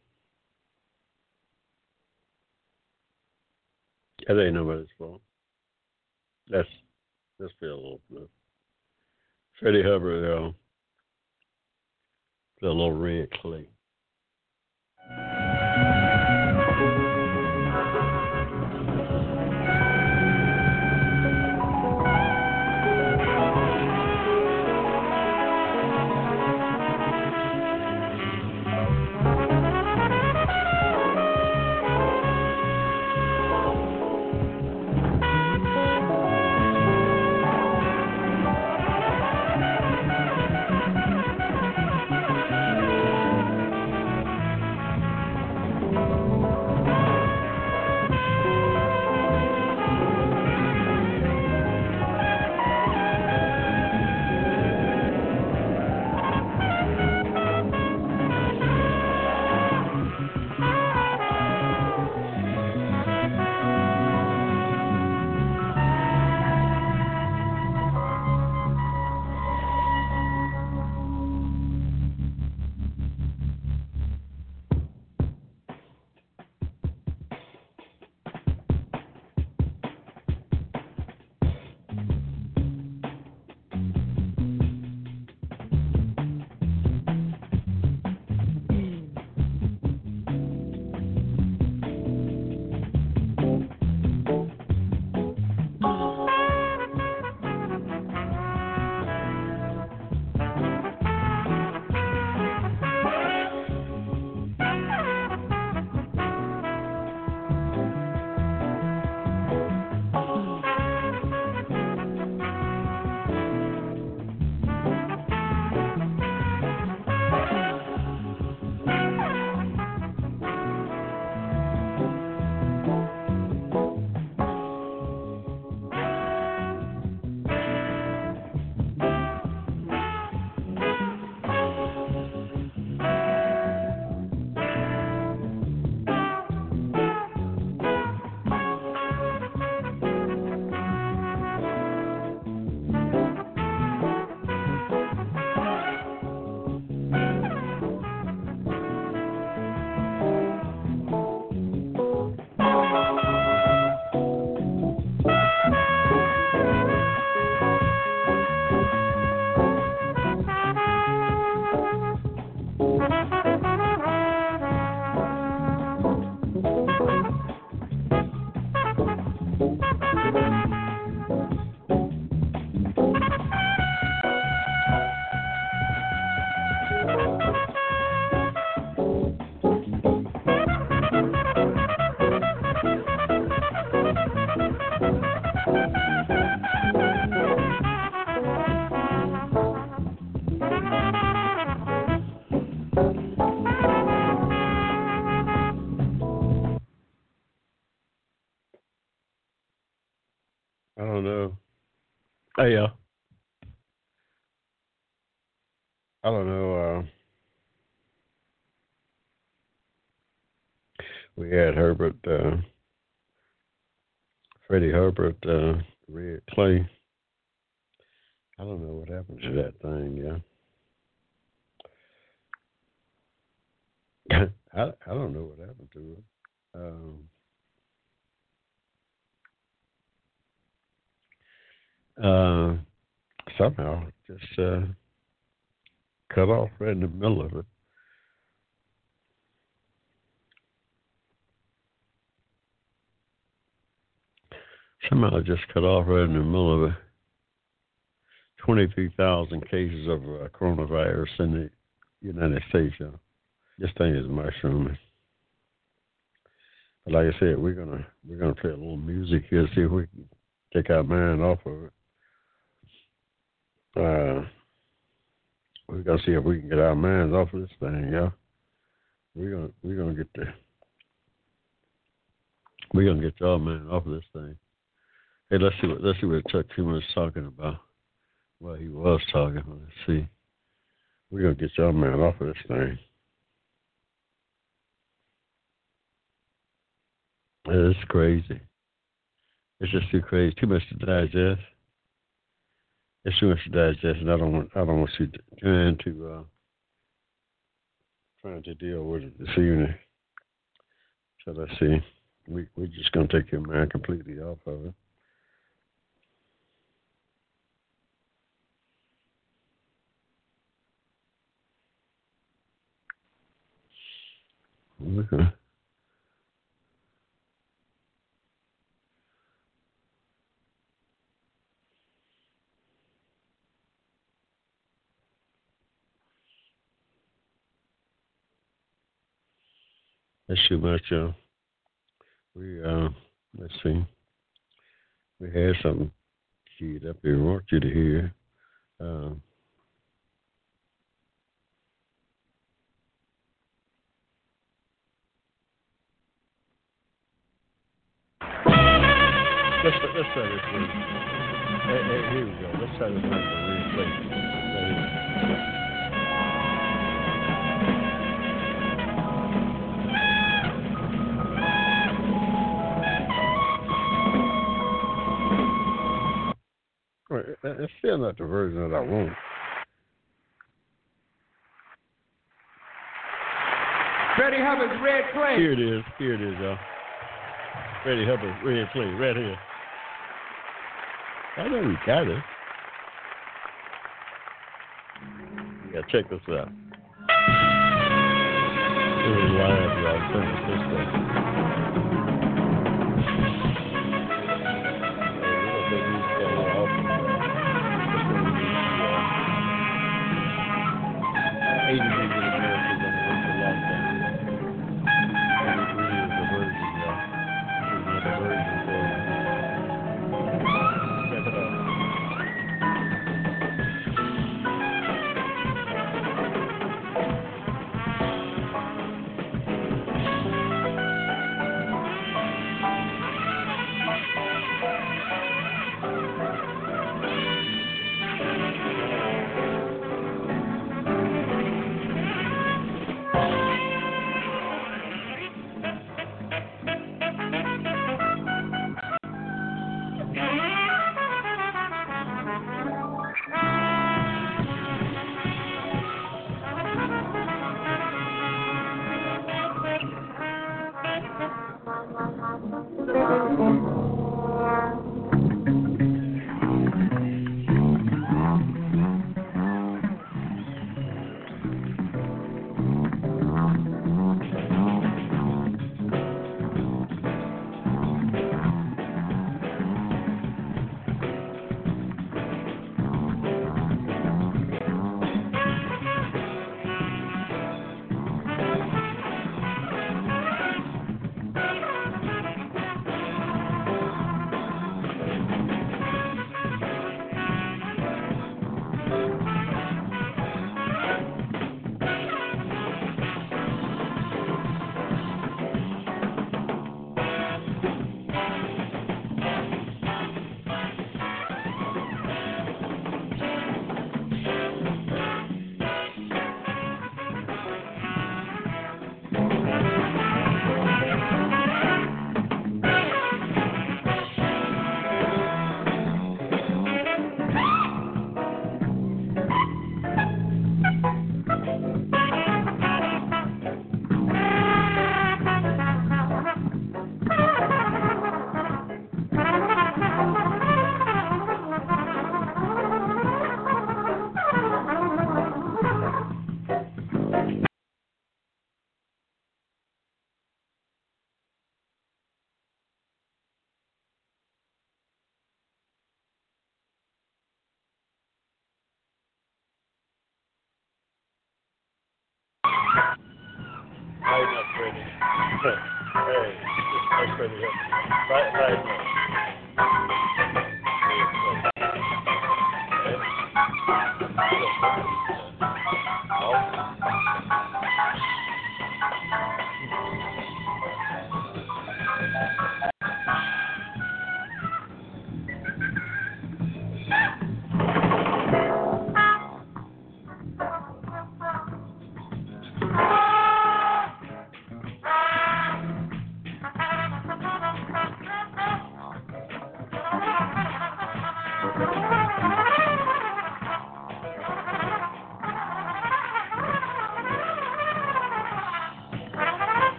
that ain't nobody's fault. That's that's a little bit. Freddie Hubbard, though, a little red clay. Uh, Red Clay. I don't know what happened to that thing. Yeah, I I don't know what happened to it. Um, uh, somehow just uh, cut off right in the middle of it. Somehow just cut off right in the middle of it. 23,000 cases of uh, coronavirus in the United States. Know. This thing is mushrooming. But like I said, we're gonna we're gonna play a little music here, see if we can take our mind off of it. Uh, we're gonna see if we can get our minds off of this thing, yeah. We're gonna we're gonna get the we're gonna get y'all man off of this thing. Hey, let's see what let's see what Chuck Schumer was talking about. Well, he was talking. Let's see. We're gonna get y'all man off of this thing. It's crazy. It's just too crazy. Too much to digest. It's too much to digest, and I don't want. I don't want you trying to uh, trying to deal with it this evening. So let's see. We we're just gonna take your mind completely off of it. Okay. That's too much. Uh, we uh, let's see. We had something keyed up here. We want you to hear. Uh, let's let's try this one. Hey, hey, here we go. Let's try this one for real quick. Right here. Right, that- It's still not the version that I want. Freddie Hubbard's Red Clay. Here it is. Here it is, y'all. Freddie Hubbard, red clay, right here. I know we got it. Yeah, check this out. This is.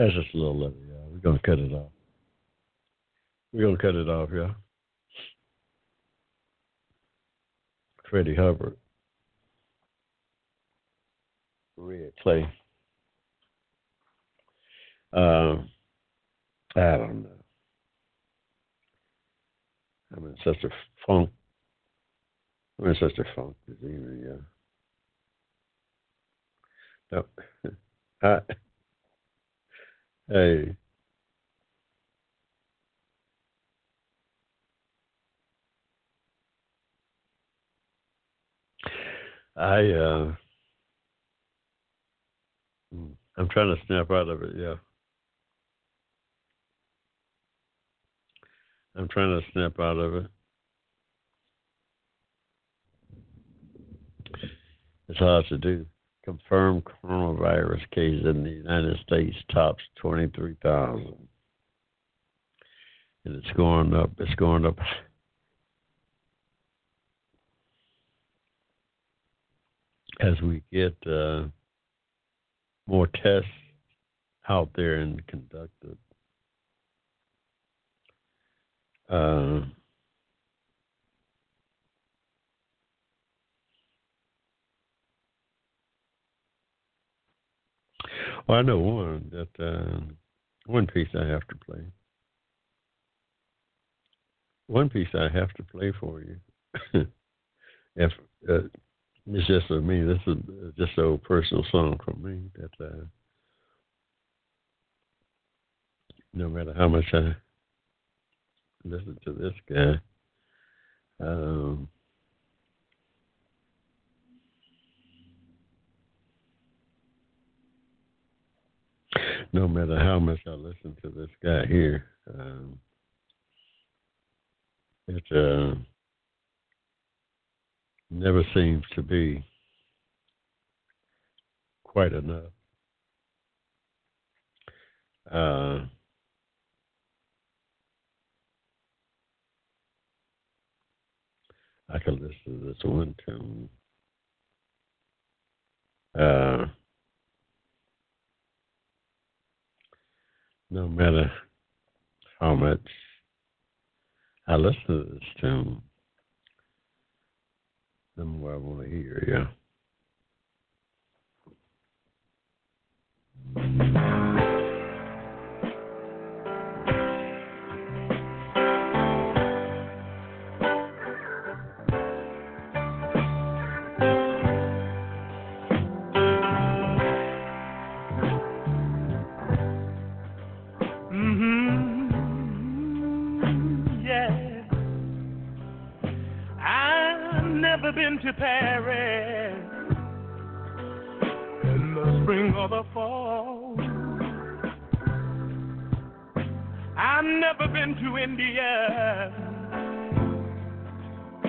That's just a little of yeah. We're gonna cut it off. We're gonna cut it off, y'all. Freddie Hubbard. Red Clay. Um, I don't know. I'm in such a funk. I'm in such a funk this evening, yeah. No. I, hey. I uh I'm trying to snap out of it, yeah. I'm trying to snap out of it. It's hard to do. Confirmed coronavirus cases in the United States tops 23,000. And it's going up. It's going up. As we get uh, more tests out there and conducted. Uh, well, I know one that uh, one piece I have to play. One piece I have to play for you. if uh, it's just for me, this is just a personal song for me that uh, no matter how much I listen to this guy. Um, no matter how much I listen to this guy here, um, it uh, never seems to be quite enough. Uh, I can listen to this one tune. Uh, no matter how much I listen to this tune, the more I want to hear, yeah. Been to Paris in the spring or the fall. I've never been to India,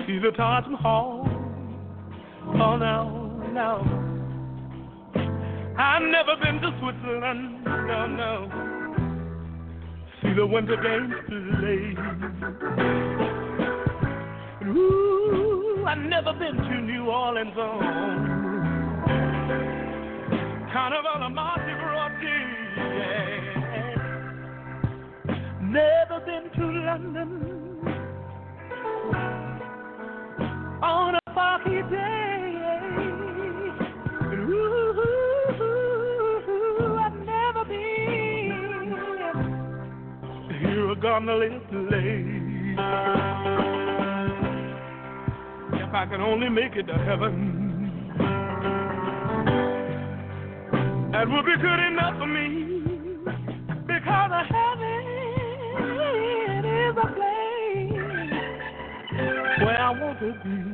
see the Taj Mahal. Oh no, no. I've never been to Switzerland, no, no. See the Winter Games played. Ooh, I've never been to New Orleans on Carnival of Mardi Gras. Never been to London. On a foggy day. Ooh, I've never been. To hear a gondola I can only make it to heaven. That would be good enough for me because heaven is a place where I want to be.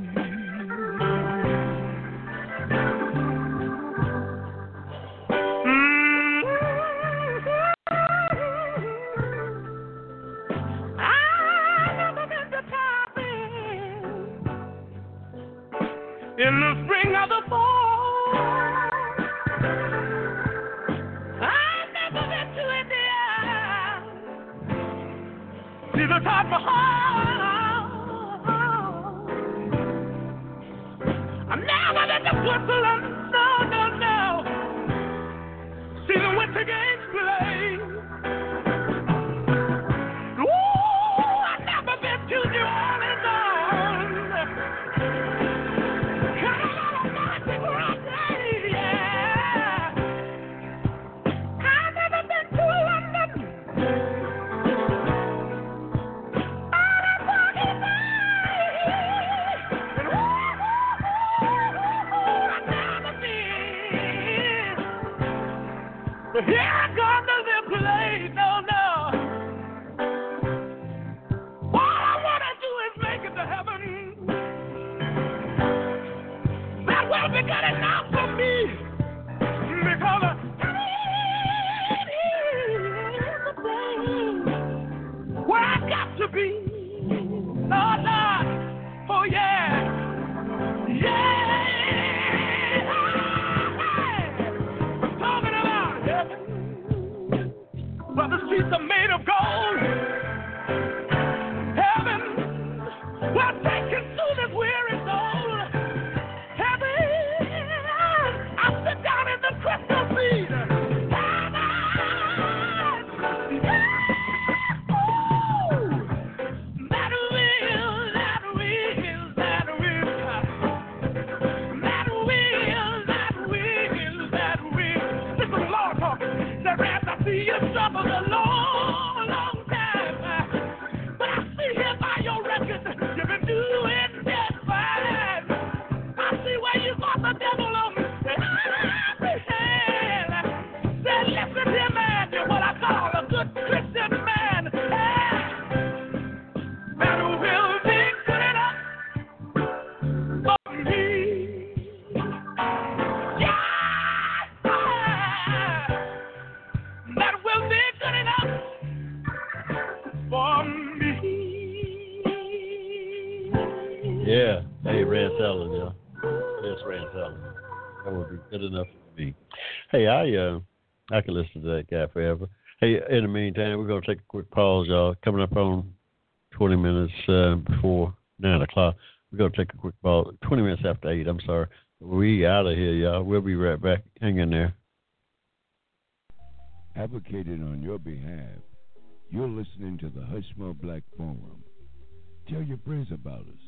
Yeah. Hey, Rance Allen, yeah. Yes, Rance Allen. That would be good enough for me. Hey, I uh, I can listen to that guy forever. Hey, in the meantime, we're gonna take a quick pause, y'all. Coming up on 20 minutes uh, before nine o'clock. We're gonna take a quick pause. 20 minutes after eight. I'm sorry. We out of here, y'all. We'll be right back. Hang in there. advocated on your behalf. You're listening to the Hushmo Black Forum. Tell your friends about us.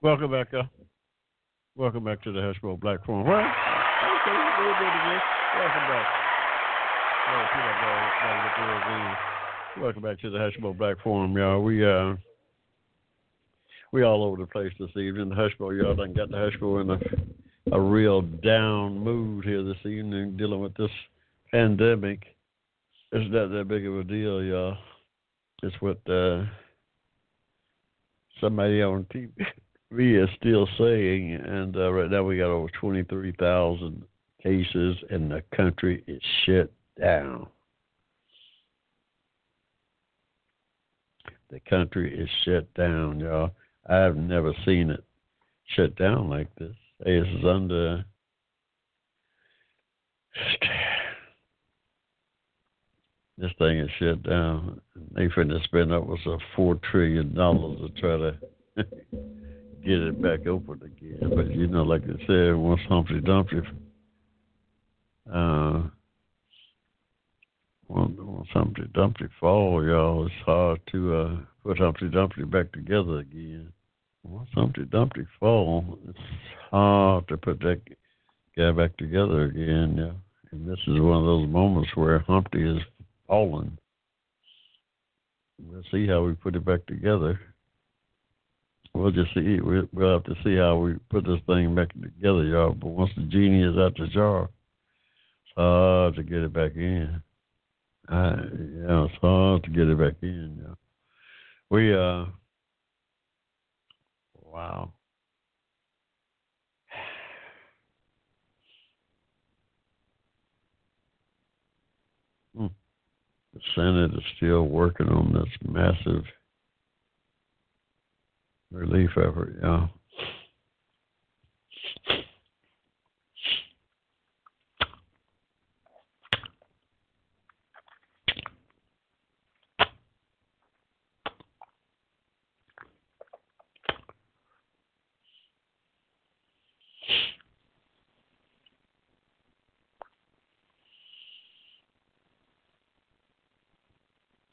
Welcome back, uh, welcome back to the Hushmo Black Forum. Well, okay, we'll do again. Welcome back. Welcome back to the Hushmo Black Forum, y'all. We uh, we all over the place this evening. The Hushmo, y'all done got the Hushmo in a a real down mood here this evening, dealing with this pandemic. It's not that big of a deal, y'all. It's what uh, somebody on TV is still saying, and uh, right now we got over 23,000 cases, and the country is shut down. The country is shut down, y'all. I've never seen it shut down like this. It's under this thing is shut down. They finna spend upwards of four trillion dollars to try to get it back open again. But you know, like I said, once Humpty Dumpty uh once, Humpty Dumpty fall, y'all, it's hard to uh put Humpty Dumpty back together again. Once Humpty Dumpty fall, it's hard to put that guy back together again, yeah. And this is one of those moments where Humpty is fallen. Let's see how we put it back together. We'll just see. We'll, have to see how we put this thing back together, y'all. But once the genie is out the jar, it's hard to get it back in. I, yeah, it's hard to get it back in. Yeah. We uh, wow. Hmm. The Senate is still working on this massive relief effort. Yeah.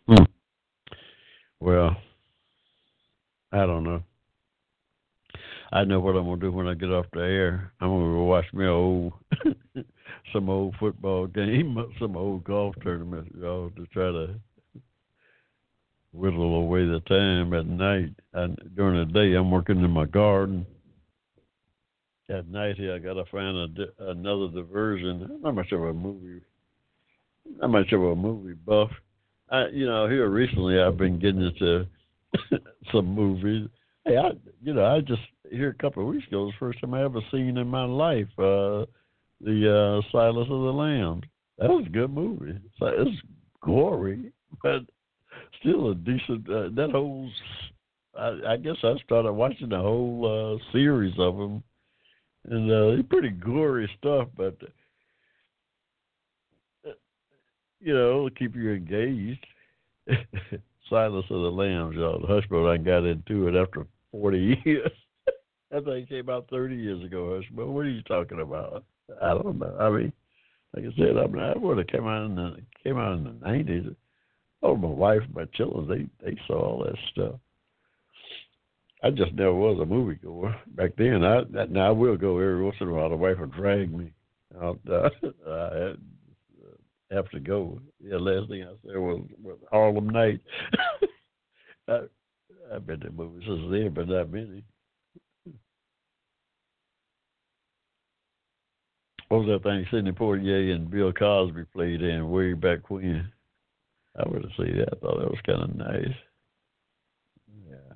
Hmm. Well, I don't know. I know what I'm gonna do when I get off the air. I'm gonna go watch me old some old football game, some old golf tournament, y'all, to try to whittle away the time at night. And during the day, I'm working in my garden. At night, here I gotta find a, another diversion. I'm not much of a movie, not much of a movie buff. I, you know, here recently I've been getting into some movies. Hey, I, you know, I just here a couple of weeks ago the first time I ever seen in my life uh the uh Silence of the Lambs. That was a good movie. So it's gory, but still a decent. Uh, that whole, I guess I started watching the whole uh series of them, and uh, pretty gory stuff, but. uh, You know, keep you engaged. Silence of the Lambs, y'all. The Hushmo, I got into it after 40 years. that thing came out 30 years ago, Hushmo. What are you talking about? I don't know. I mean, like I said, I mean, I would have came out in the came out in the 90s. Oh, my wife my children, they they saw all that stuff. I just never was a movie goer back then. I that, now I will go every once in a while. The wife will drag me out. Uh, I have to go. Yeah, last thing I said was, was Harlem Night. I've been to movies since then, but not many. What was that thing Sidney Poitier and Bill Cosby played in way back when? I would have seen that. I thought that was kind of nice. Yeah.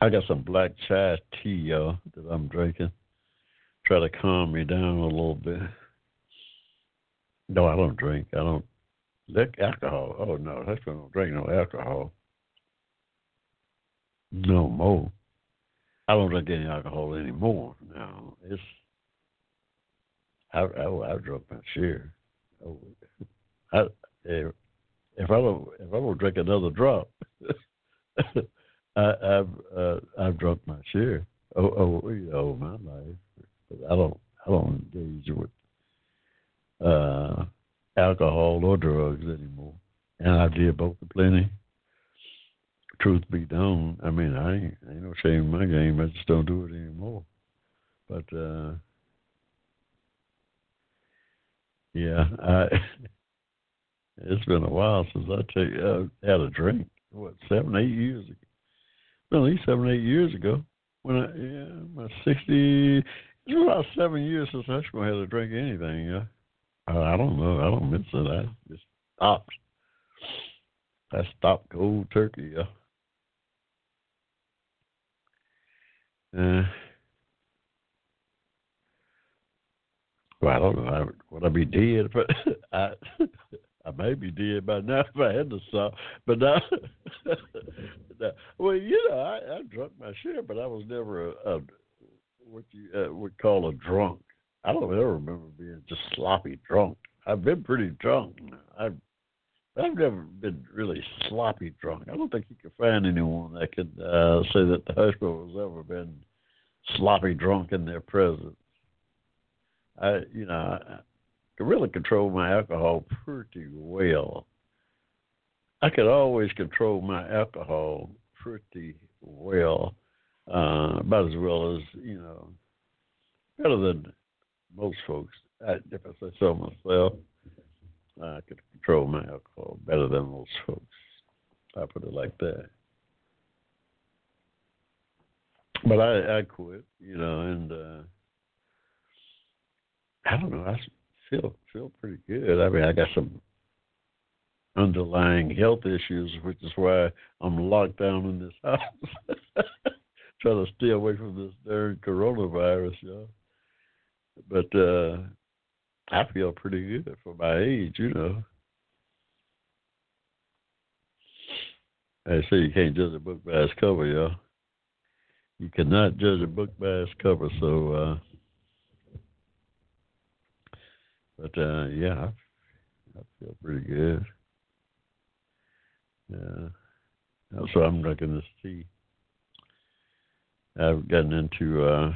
I got some black chai tea, y'all, that I'm drinking. Try to calm me down a little bit. No, I don't drink. I don't lick alcohol. Oh no, that's why I don't drink no alcohol. No more. I don't drink any alcohol anymore. Now it's I I, I drunk my share. Oh, I, if if I don't if I don't drink another drop, I, I've uh, I've drunk my share. Oh, oh, know, my life. I don't I don't engage with uh alcohol or drugs anymore, and I did both plenty. Truth be known, I mean, I ain't, ain't no shame in my game. I just don't do it anymore. But uh yeah, I it's been a while since I take uh, had a drink. What seven, eight years ago? Well, at least seven, eight years ago. When I yeah, my sixty. It's been about seven years since actually had a drink anything. Yeah, I, I don't know. I don't miss it. I just stopped. I stopped cold turkey. Yeah. Uh, well, I don't know. I, would I be dead? But I, I may be dead by now if I had to stop. But now, now well, you know, I, I drunk my share, but I was never a, a what you uh, would call a drunk. I don't ever remember being just sloppy drunk. I've been pretty drunk. I've I've never been really sloppy drunk. I don't think you can find anyone that could uh, say that the Hushmo has ever been sloppy drunk in their presence. I, you know, I could really control my alcohol pretty well. I could always control my alcohol pretty well, uh, about as well as you know, better than most folks. I, if I say so myself, I could control my alcohol better than most folks. I put it like that. But I, I quit, you know, and uh, I don't know. I feel feel pretty good. I mean, I got some underlying health issues, which is why I'm locked down in this house, trying to stay away from this darn coronavirus, y'all. But uh, I feel pretty good for my age, you know. I say you can't judge a book by its cover, y'all. You cannot judge a book by its cover, so. uh but uh, yeah, I, I feel pretty good. Yeah, why I'm drinking this tea. I've gotten into uh,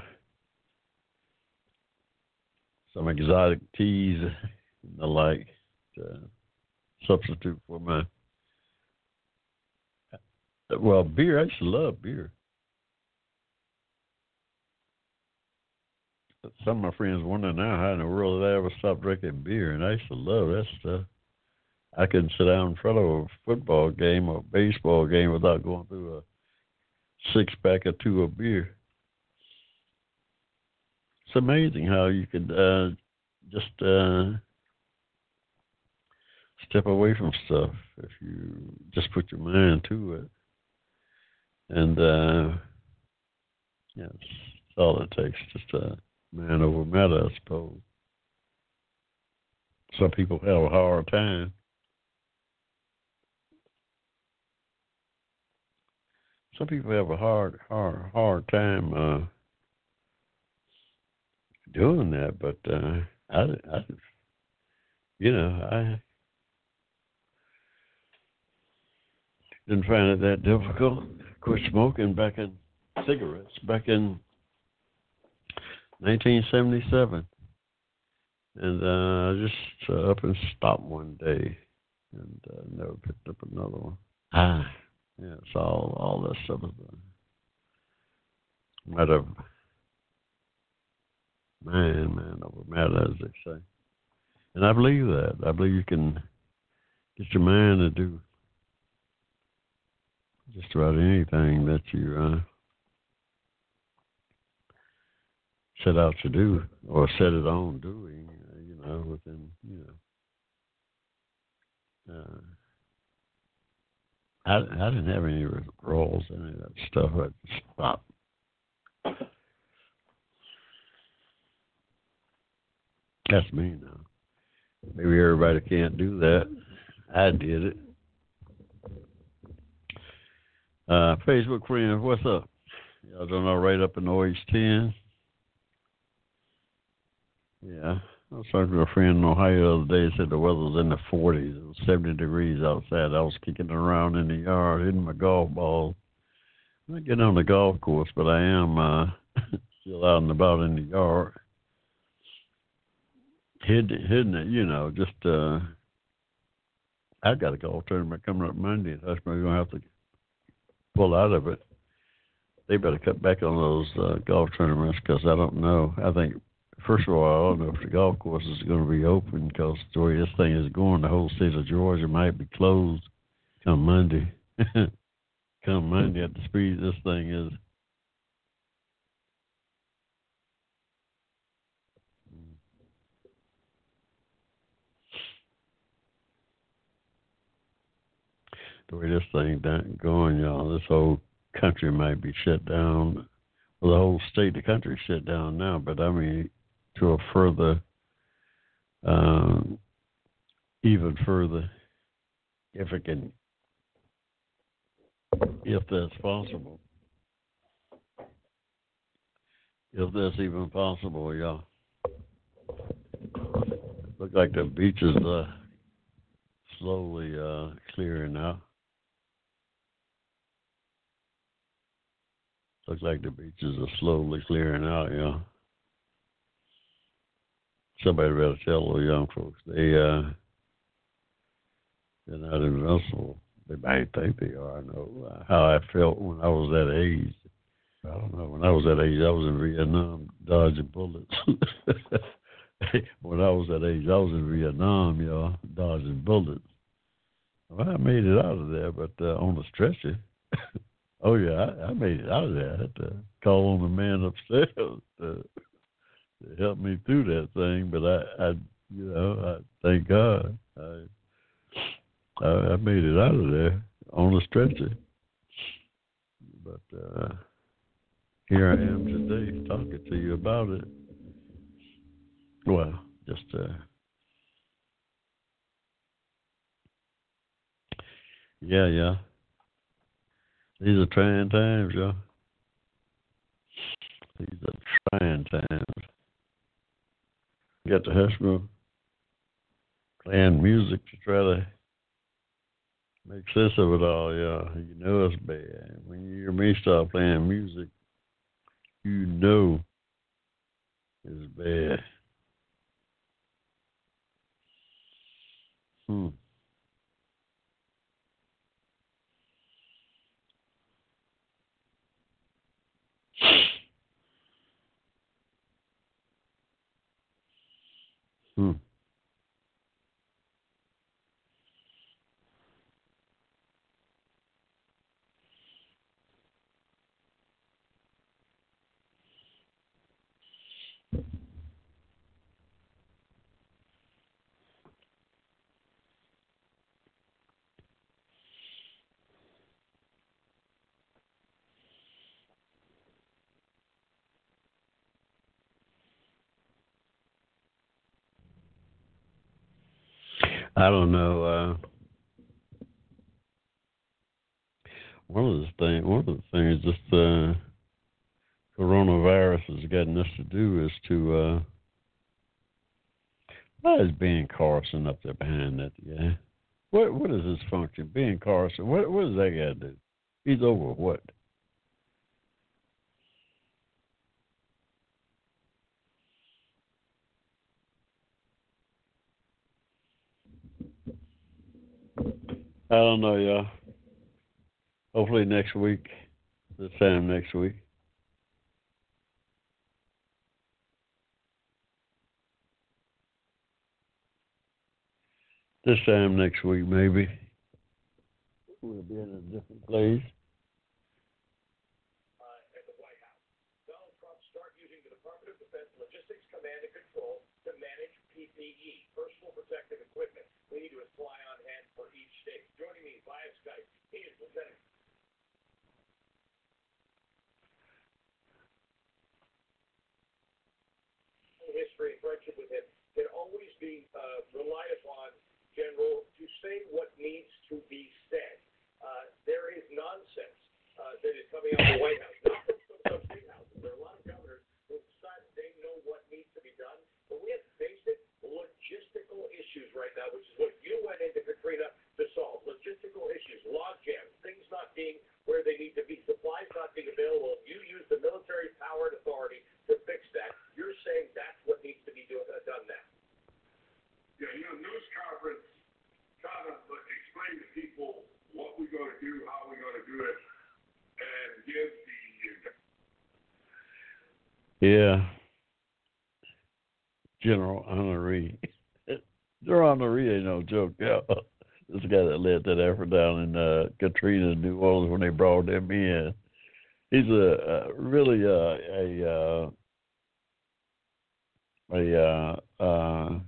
some exotic teas and the like to substitute for my. Well, beer. I used to love beer. some of my friends wonder now how in the world did I ever stop drinking beer, and I used to love that stuff. I couldn't sit down in front of a football game or baseball game without going through a six pack or two of beer. It's amazing how you could uh, just uh, step away from stuff if you just put your mind to it. And uh, yeah, that's all it takes. Just a man over matter, I suppose. Some people have a hard time. Some people have a hard, hard, hard time uh, doing that, but uh, I, I, you know, I didn't find it that difficult. Quit smoking back in cigarettes back in 1977. And uh, I just uh, up and stopped one day and uh, never picked up another one. Ah, yeah, it's all all this stuff is a matter of man, man over matter, as they say. And I believe that. I believe you can get your mind to do just about anything that you uh, set out to do or set it on doing, you know, within, you know. Uh, I, I didn't have any roles, any of that stuff. I stopped. That's me now. Maybe everybody can't do that. I did it. Uh, Facebook friends, what's up? Y'all doing all right up in Ohio? Yeah. I was talking to a friend in Ohio the other day. Said the weather was in the 40s. It was 70 degrees outside. I was kicking around in the yard, hitting my golf ball. I'm not getting on the golf course, but I am uh, still out and about in the yard. hidden, hidden it, you know, just uh I've got a golf tournament coming up Monday. That's we're gonna have to pull out of it. They better cut back on those uh, golf tournaments because I don't know. I think first of all, I don't know if the golf course is going to be open because the way this thing is going, the whole state of Georgia might be closed come Monday. come Monday at the speed this thing is. The way this thing going, y'all, this whole country might be shut down. Well, the whole state, the country shut down now, but I mean, to a further, um, even further, if it can, if that's possible, if that's even possible, yeah. Look like the beaches are slowly uh, clearing out. Looks like the beaches are slowly clearing out, yeah. Somebody better tell the young folks they uh they're not invincible. They might think they are. I know uh, how I felt when I was that age. I don't know. When I was that age, I was in Vietnam dodging bullets. when I was that age, I was in Vietnam, y'all, dodging bullets. Well, I made it out of there, but uh, on the stretcher. oh yeah, I, I made it out of there. I had to call on the man upstairs to, to help me through that thing. But I, I, you know, I thank God, I, I, I made it out of there on the stretcher. But uh, here I am today talking to you about it. Well, just uh, yeah, yeah. These are trying times, y'all. These are trying times. Got the Hushmo playing music to try to make sense of it all, y'all. You know it's bad. When you hear me start playing music, you know it's bad. Hmm. Hmm. I don't know. Uh, one of the thing, one of the things this uh, coronavirus has gotten us to do is to. Uh, why is Ben Carson up there behind that guy? What what is his function? Ben Carson. What what does that guy do? He's over what? I don't know, y'all. Hopefully next week, this time next week. This time next week, maybe. We'll be in a different place. at the White House. Donald Trump start using the Department of Defense Logistics Command and Control to manage PPE, personal protective equipment. We need to supply history and friendship with him can always be uh, relied upon, General, to say what needs to be said. Uh, there is nonsense uh, that is coming out of the White House, not from some state houses. There are a lot of governors who decide they know what needs to be done, but we have basic logistical issues right now, which is what you went into Katrina to solve. Logistical issues, log jams, things not being where they need to be, supplies not being available. You use the military power and authority to fix that. You're saying that's what needs to be doing, uh, done now. Yeah, you know, news conference kind of explain to people what we're going to do, how we're going to do it, and give the. Yeah. General Honoré. They're honoree, no joke. Yeah. This guy that led that effort down in uh, Katrina, New Orleans, when they brought him in, he's a, uh really uh, a uh, a uh, uh,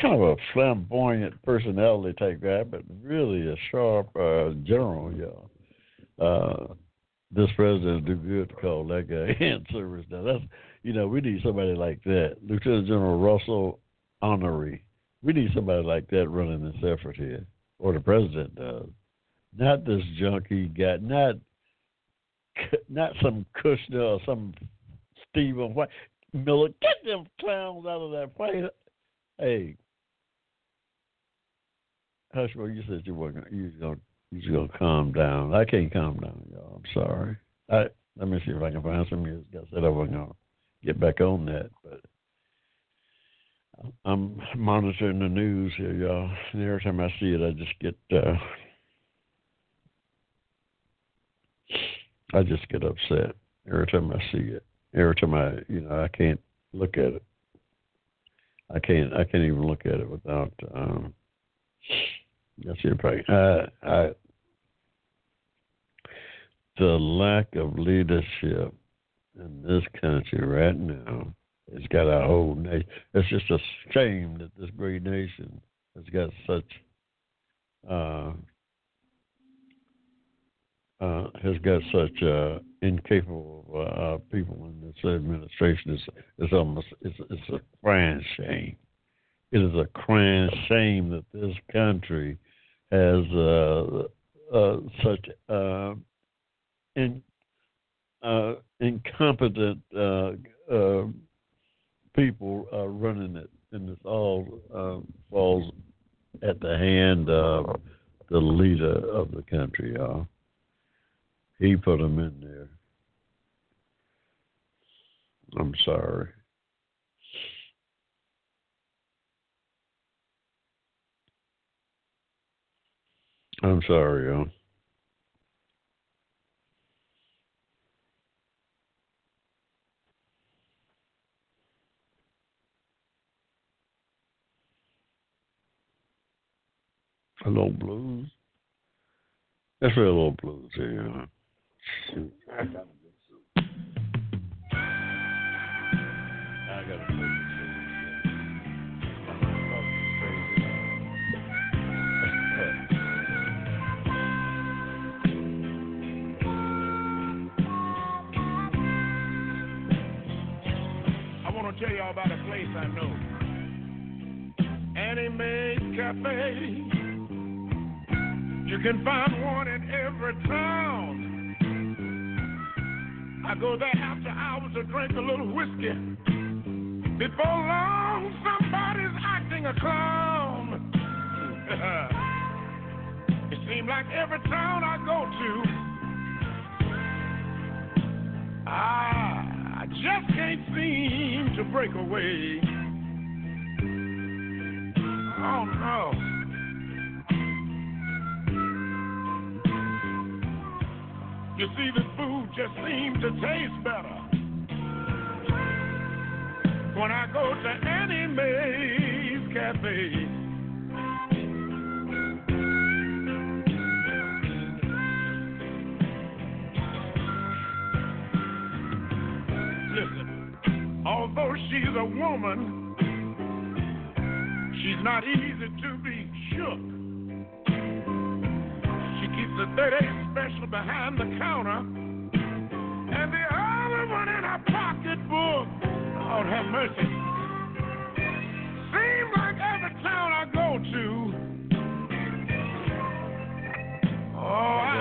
kind of a flamboyant personality type guy, but really a sharp uh, general. Yeah. Uh, this president do good to call that guy in service. Now that's you know we need somebody like that, Lieutenant General Russel Honoré. We need somebody like that running this effort here, or the president does. Not this junkie guy, not not some Kushner or some Stephen White. Miller, get them clowns out of that plane. Hey, Hushmo, you said you gonna, you gonna you gonna calm down. I can't calm down, y'all. I'm sorry. I let me see if I can find some music. I said I wasn't gonna get back on that, but I'm monitoring the news here, y'all. And every time I see it, I just get uh, I just get upset every time I see it. Every time I, you know, I can't look at it. I can't. I can't even look at it without. Um, that's your point. I, I, the lack of leadership in this country right now has got our whole nation. It's just a shame that this great nation has got such uh, uh, has got such uh, incapable uh, people in this administration. It's, it's almost it's, it's a crying shame. It is a crying shame that this country has uh, uh, such in, incompetent people uh, running it, and this all uh, falls at the hand of the leader of the country. He put them in there. I'm sorry. I'm sorry, y'all. A little blues. Let's read a little blues. Shoot, I gotta get some. I gotta take I want to tell y'all about a place I know. Annie Mae's Cafe. You can find one in every town. I go there after hours to drink a little whiskey. Before long, somebody's acting a clown. it seems like every town I go to, I, I just can't seem to break away. Oh no. You see, this food just seems to taste better when I go to Annie Mae's Cafe. Listen, although she's a woman, she's not easy to be shook. Keeps a 38 special behind the counter and the other one in her pocketbook. Lord have mercy. Seems like every town I go to, oh, I,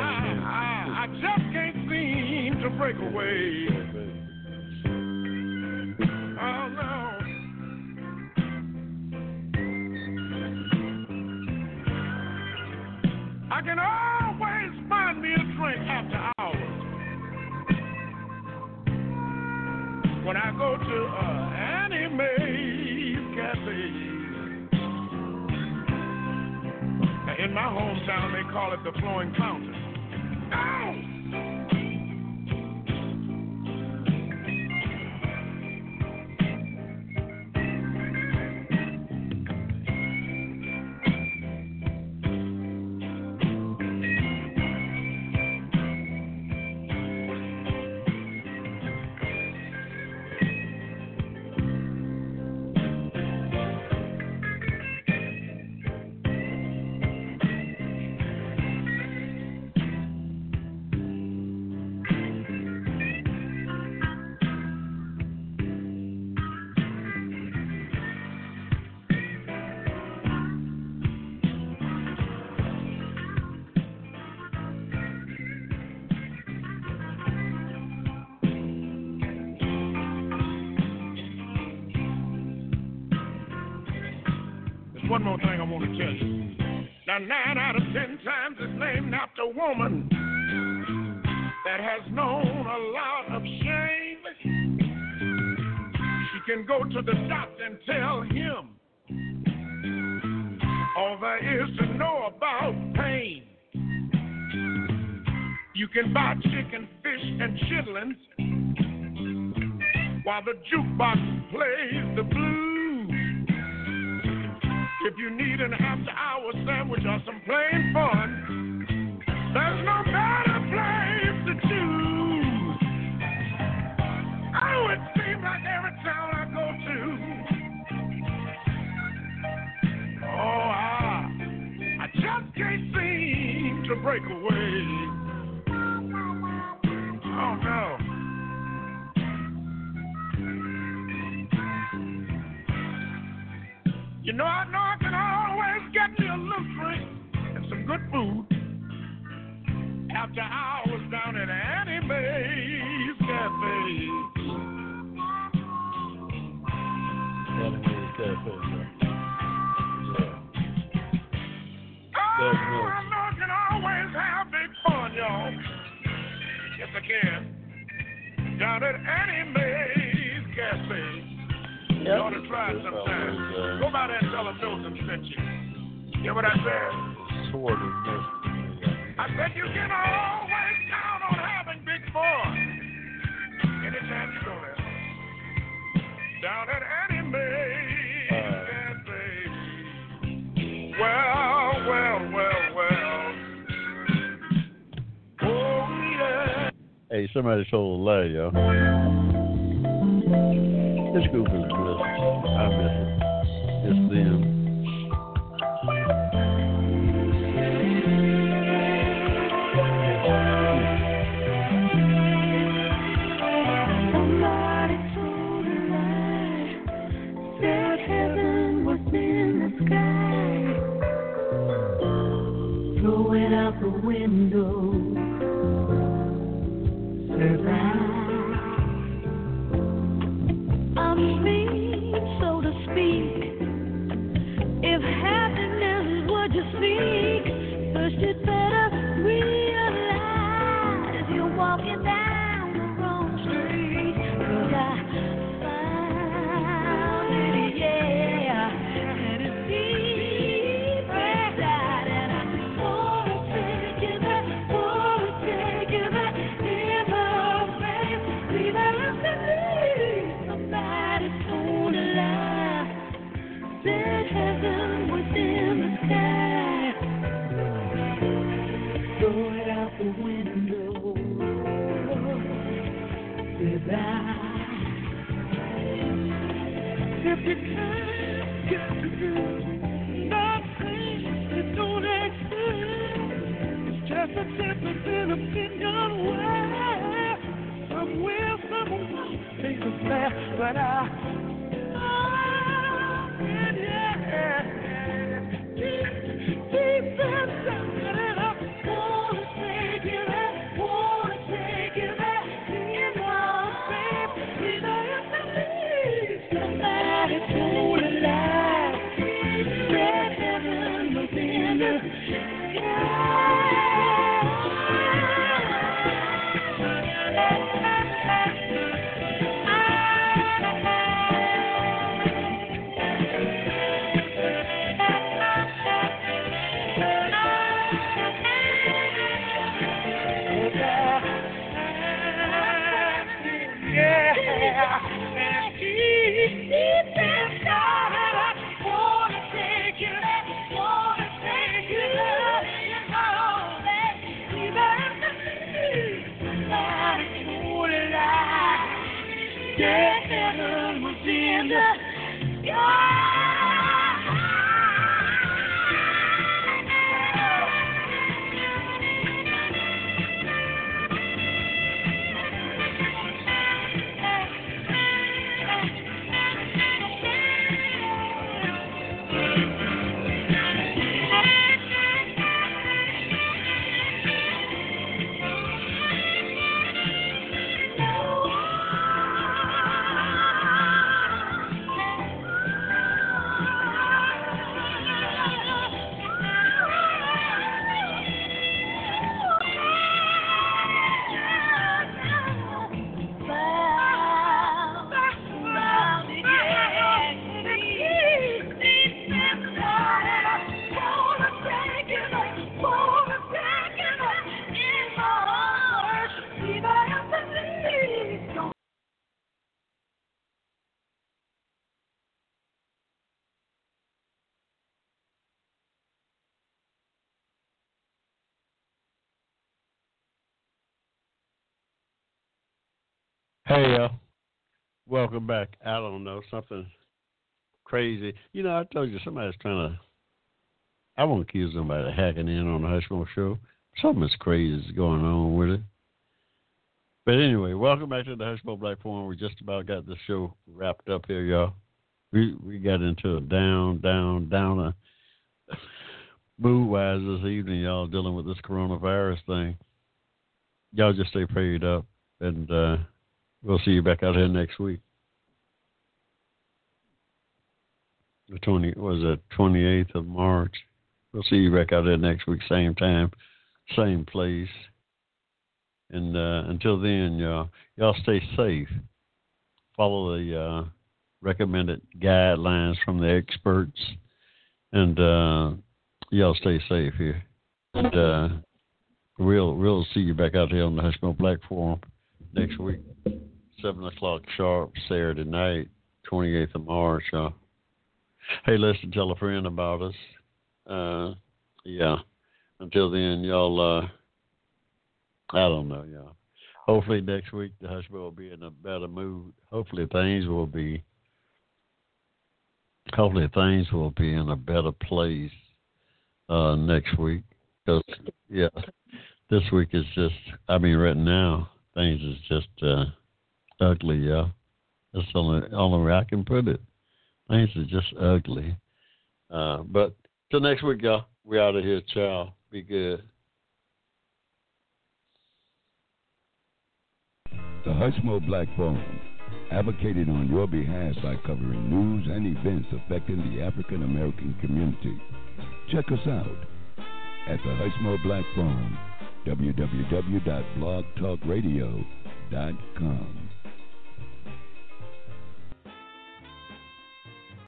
I, I just can't seem to break away. Oh, no. I can always When I go to Annie Mae's Cafe. In my hometown, they call it the flowing fountain. Ow! Woman that has known a lot of shame. She can go to the doctor and tell him all there is to know about pain. You can buy chicken, fish, and chitlins while the jukebox plays the blues. If you need an after hour sandwich or some plain fun, there's no better place to choose. Oh, it seems like every town I go to, oh, I, I just can't seem to break away. Oh, no. You know, I know I can always get me a little drink and some good food after hours down at Annie Mae's Cafe. Annie Mae's Cafe, man. Yeah. Oh, I know I can always have big fun, y'all. Yes, I can. Down at Annie Mae's Cafe. You ought to try sometime. Go by there and tell them sent you. Hear what I said? Sort of. I said you can always count on having big fun. Anytime you go there. Down at Annie Mae's Cafe. Well, well, well, well. Oh, yeah. Hey, somebody told a lie, y'all. This group is bliss. I miss it. It's them. death, heaven was in the sky. Hey, uh, welcome back. I don't know something crazy. You know, I told you somebody's trying to. I won't accuse somebody of hacking in on the Hushmo show. Something's crazy is going on with it. But anyway, welcome back to the Hushmo Black Forum. We just about got the show wrapped up here, y'all. We we got into a down, down, downer mood wise this evening, y'all, dealing with this coronavirus thing. Y'all just stay prayed up and uh We'll see you back out here next week. The twenty was it twenty eighth of March. We'll see you back out there next week, same time, same place. And uh, until then, y'all, y'all stay safe. Follow the uh, recommended guidelines from the experts, and uh, y'all stay safe here. And uh, we'll we'll see you back out here on the Hushmo Black Forum next week seven o'clock sharp Saturday night, twenty eighth of March. Uh, hey, listen, tell a friend about us. Uh, yeah. Until then, y'all. Uh, I don't know, y'all. Hopefully next week the Hushmo will be in a better mood. Hopefully things will be. Hopefully things will be in a better place uh, next week. Because yeah, this week is just. I mean, right now things is just. Uh, ugly, yeah. That's the only, only way I can put it. Things are just ugly. Uh, but till next week, y'all. We out of here. Ciao. Be good. The Hushmo Black Forum, advocated on your behalf by covering news and events affecting the African American community. Check us out at the Hushmo Black Forum, www.blogtalkradio.com.